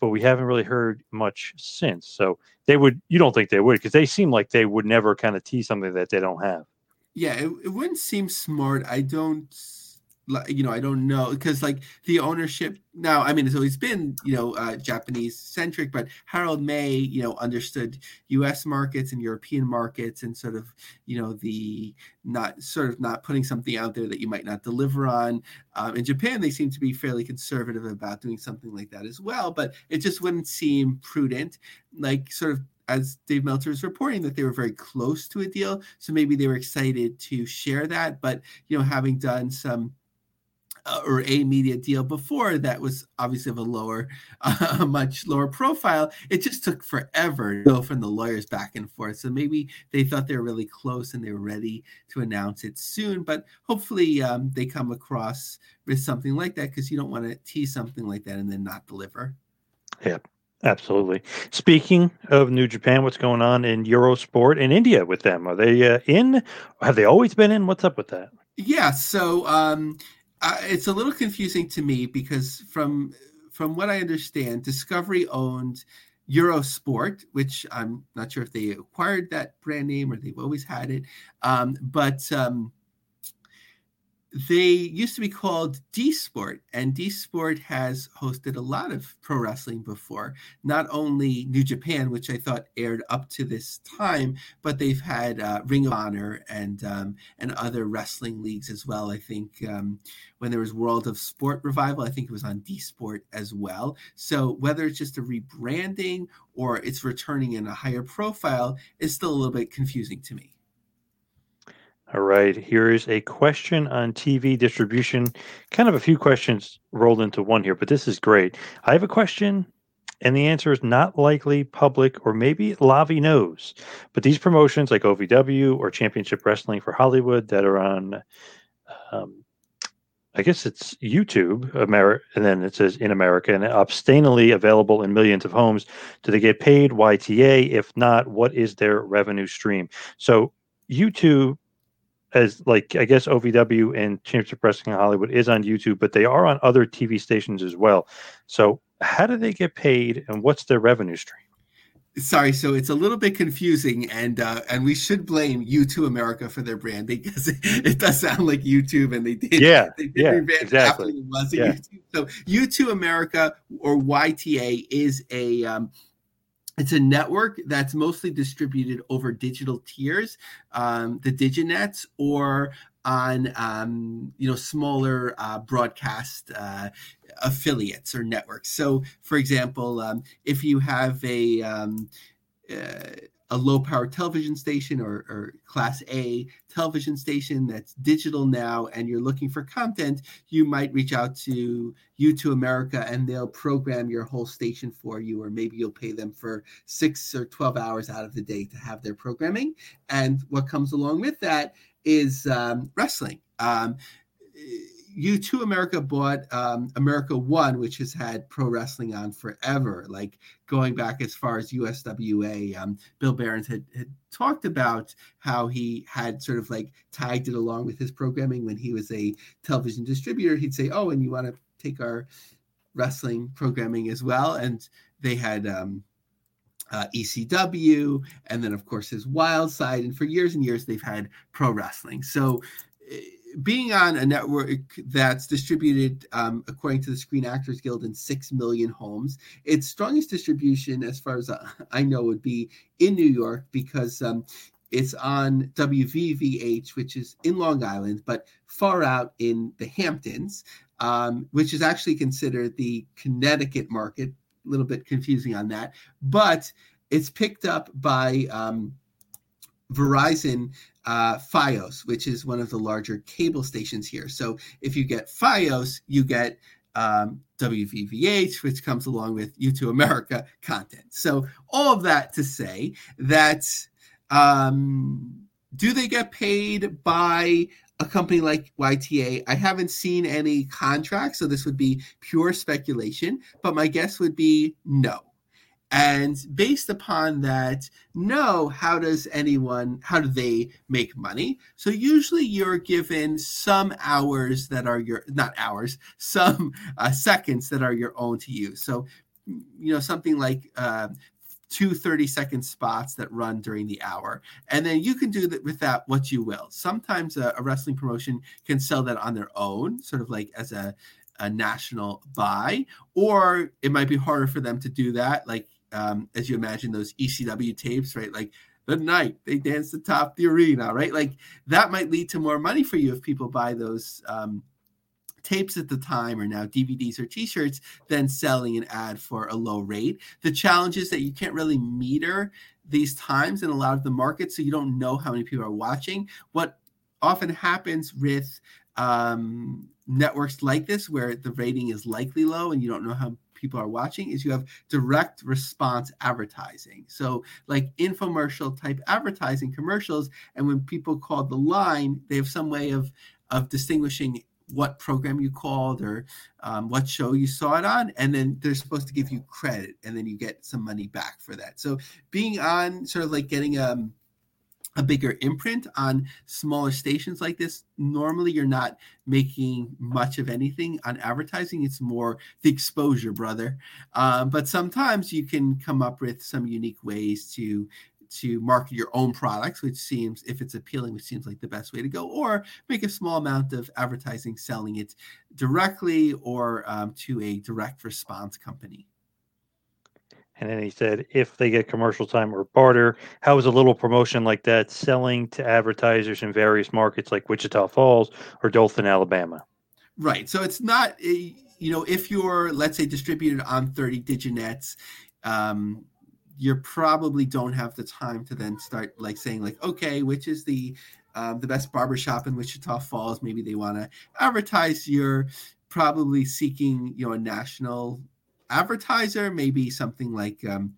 but we haven't really heard much since. So they would, you don't think they would, because they seem like they would never kind of tease something that they don't have. Yeah, it, it wouldn't seem smart. I don't you know, I don't know because like the ownership now, I mean, it's always been you know uh, Japanese centric, but Harold Meij you know, understood U.S. markets and European markets, and sort of you know the not sort of not putting something out there that you might not deliver on. Um, in Japan, they seem to be fairly conservative about doing something like that as well, but it just wouldn't seem prudent. Like sort of as Dave Meltzer is reporting that they were very close to a deal, so maybe they were excited to share that. But you know, having done some uh, or a media deal before that was obviously of a lower, uh, much lower profile. It just took forever to go from the lawyers back and forth. So maybe they thought they were really close and they were ready to announce it soon. But hopefully um, they come across with something like that because you don't want to tease something like that and then not deliver. Yeah. Absolutely. Speaking of New Japan, what's going on in Eurosport in India with them? Are they uh, in? Have they always been in? What's up with that? Yeah, so um, it's a little confusing to me because from from what I understand, Discovery owned Eurosport, which I'm not sure if they acquired that brand name or they've always had it, um, but um, they used to be called D Sport, and D Sport has hosted a lot of pro wrestling before. Not only New Japan, which I thought aired up to this time, but they've had uh, Ring of Honor and um, and other wrestling leagues as well. I think um, when there was World of Sport revival, I think it was on D Sport as well. So whether it's just a rebranding or it's returning in a higher profile is still a little bit confusing to me. All right, here's a question on TV distribution. Kind of a few questions rolled into one here, but this is great. I have a question, and the answer is not likely public, or maybe Lavie knows. But these promotions, like OVW or Championship Wrestling for Hollywood, that are on, um, I guess it's YouTube, America, and then it says in America, and obstinately available in millions of homes. Do they get paid YTA? If not, what is their revenue stream? So YouTube as like I guess OVW and Championship Wrestling Hollywood is on YouTube, but they are on other TV stations as well. So how do they get paid, and what's their revenue stream? Sorry, so it's a little bit confusing, and uh, and we should blame Youtoo America for their brand because it, it does sound like YouTube, and they did yeah they did yeah exactly. Yeah. YouTube. So Youtoo America or YTA is a um, it's a network that's mostly distributed over digital tiers, um, the Diginets, or on um, you know smaller uh, broadcast uh, affiliates or networks. So, for example, um, if you have a um, uh, a low power television station or, or, class A television station that's digital now and you're looking for content, you might reach out to Youtoo America and they'll program your whole station for you, or maybe you'll pay them for six or 12 hours out of the day to have their programming. And what comes along with that is um, wrestling. Um, Youtoo America bought um, America One, which has had pro wrestling on forever, like going back as far as USWA. Um, Bill Behrens had, had talked about how he had sort of like tagged it along with his programming when he was a television distributor. He'd say, "Oh, and you want to take our wrestling programming as well?" And they had um, uh, ECW, and then of course his Wild Side, and for years and years they've had pro wrestling. So eh, being on a network that's distributed um, according to the Screen Actors Guild in six million homes, its strongest distribution, as far as I know, would be in New York because um, it's on WVVH, which is in Long Island, but far out in the Hamptons, um, which is actually considered the Connecticut market. A little bit confusing on that, but it's picked up by um, Verizon uh, FiOS, which is one of the larger cable stations here. So if you get FiOS, you get um, WVVH, which comes along with Youtoo America content. So all of that to say that um, do they get paid by a company like YTA. I haven't seen any contracts, so this would be pure speculation, but my guess would be no. And based upon that, no, how does anyone, how do they make money? So usually you're given some hours that are your, not hours, some uh, seconds that are your own to use. So, you know, something like uh, two 30 second spots that run during the hour. And then you can do that with that what you will. Sometimes a, a wrestling promotion can sell that on their own, sort of like as a, a national buy, or it might be harder for them to do that. Like um, as you imagine those ECW tapes, right? Like the night they dance atop the arena, right? Like that might lead to more money for you if people buy those um, tapes at the time or now DVDs or t-shirts, then selling an ad for a low rate. The challenge is that you can't really meter these times in a lot of the markets, so you don't know how many people are watching. What often happens with um, networks like this, where the rating is likely low and you don't know how people are watching, is you have direct response advertising. So, like infomercial type advertising commercials, and when people call the line, they have some way of of distinguishing what program you called or um, what show you saw it on and then they're supposed to give you credit and then you get some money back for that so being on sort of like getting um, a bigger imprint on smaller stations like this. Normally you're not making much of anything on advertising. It's more the exposure brother. Um, but sometimes you can come up with some unique ways to to market your own products, which seems, if it's appealing, which seems like the best way to go, or make a small amount of advertising selling it directly or um, to a direct response company. And then he said, if they get commercial time or barter, how is a little promotion like that selling to advertisers in various markets like Wichita Falls or Dothan, Alabama? Right. So it's not, you know, if you're, let's say, distributed on 30 diginets, um, you probably don't have the time to then start like saying like okay which is the um, the best barbershop in wichita falls maybe they want to advertise you're probably seeking you know a national advertiser maybe something like um,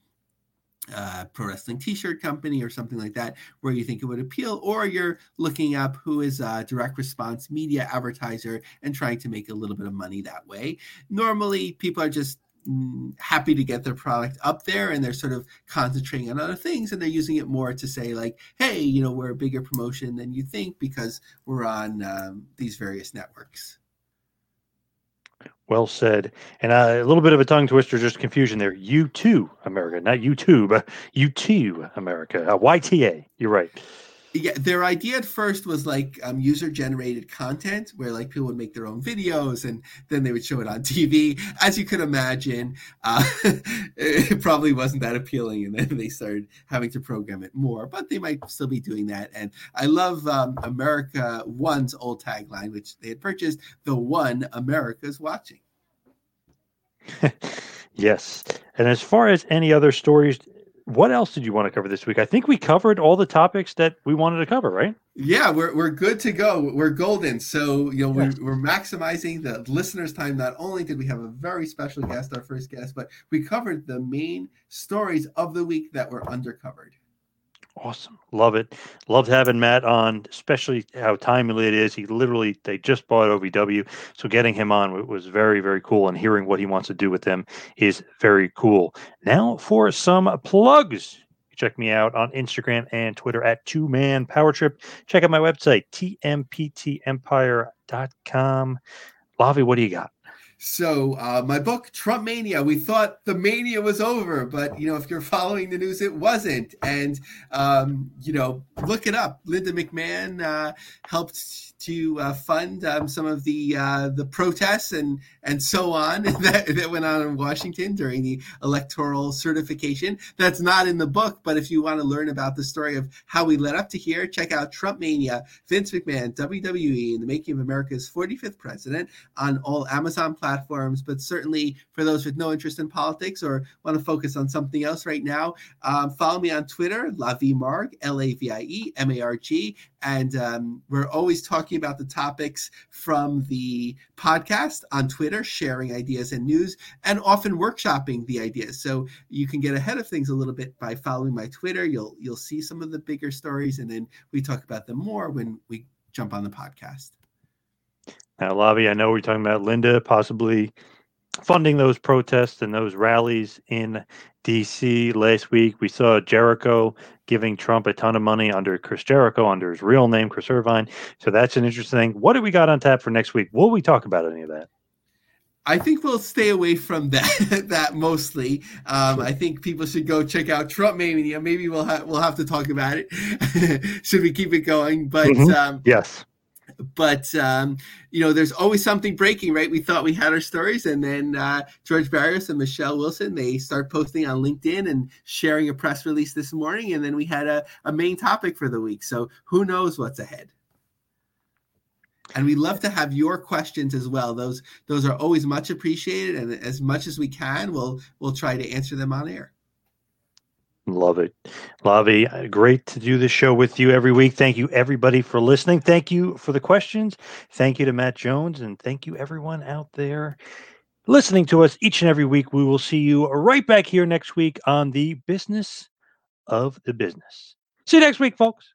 pro wrestling t-shirt company or something like that where you think it would appeal or you're looking up who is a direct response media advertiser and trying to make a little bit of money that way. Normally people are just Mm, happy to get their product up there and they're sort of concentrating on other things and they're using it more to say like hey you know we're a bigger promotion than you think because we're on um, these various networks well said. And uh, a little bit of a tongue twister just confusion there. Youtoo America not youtube Youtoo America uh, yta you're right yeah, their idea at first was like um, user generated content where like people would make their own videos and then they would show it on TV. As you could imagine, uh, it probably wasn't that appealing, and then they started having to program it more. But they might still be doing that. And I love um, America One's old tagline, which they had purchased: "The one America's watching." yes, and as far as any other stories what else did you want to cover this week? I think we covered all the topics that we wanted to cover, right? Yeah, we're, we're good to go. We're golden. So, you know, yes. we're, we're maximizing the listeners' time. Not only did we have a very special guest, our first guest, but we covered the main stories of the week that were undercovered. Awesome. Love it. Loved having Matt on, especially how timely it is. He literally, they just bought OVW. So getting him on was very, very cool. And hearing what he wants to do with them is very cool. Now for some plugs. Check me out on Instagram and Twitter at Two Man Power Trip. Check out my website, tmptempire.com. Lavie, what do you got? So uh, my book, Trump Mania, we thought the mania was over, but you know, if you're following the news, it wasn't. And um, you know, look it up. Linda McMahon uh, helped to uh, fund um, some of the uh, the protests and and so on that, that went on in Washington during the electoral certification. That's not in the book, but if you want to learn about the story of how we led up to here, check out Trump Mania, Vince McMahon, WWE, and the making of America's 45th president on all Amazon platforms. But certainly for those with no interest in politics or want to focus on something else right now, um, follow me on Twitter, Lavie Marg, L A V I E M A R G, and um, we're always talking about the topics from the podcast on Twitter, sharing ideas and news, and often workshopping the ideas. So you can get ahead of things a little bit by following my Twitter. You'll you'll see some of the bigger stories, and then we talk about them more when we jump on the podcast. Now, Lavie, I know we're talking about Linda possibly funding those protests and those rallies in DC last week. We saw Jericho giving Trump a ton of money under Chris Jericho, under his real name, Chris Irvine. So that's an interesting thing. What do we got on tap for next week? Will we talk about any of that? I think we'll stay away from that. that mostly. Um, I think people should go check out Trump Mania. Maybe we'll have we'll have to talk about it. should we keep it going? But mm-hmm. um, yes, but um, you know, there's always something breaking, right? We thought we had our stories, and then uh, George Barrios and Michelle Wilson they start posting on LinkedIn and sharing a press release this morning, and then we had a, a main topic for the week. So who knows what's ahead? And we love to have your questions as well. Those those are always much appreciated, and as much as we can, we'll we'll try to answer them on air. Love it. Lavie, great to do this show with you every week. Thank you, everybody, for listening. Thank you for the questions. Thank you to Matt Jones, and thank you, everyone out there listening to us each and every week. We will see you right back here next week on the business of the business. See you next week, folks.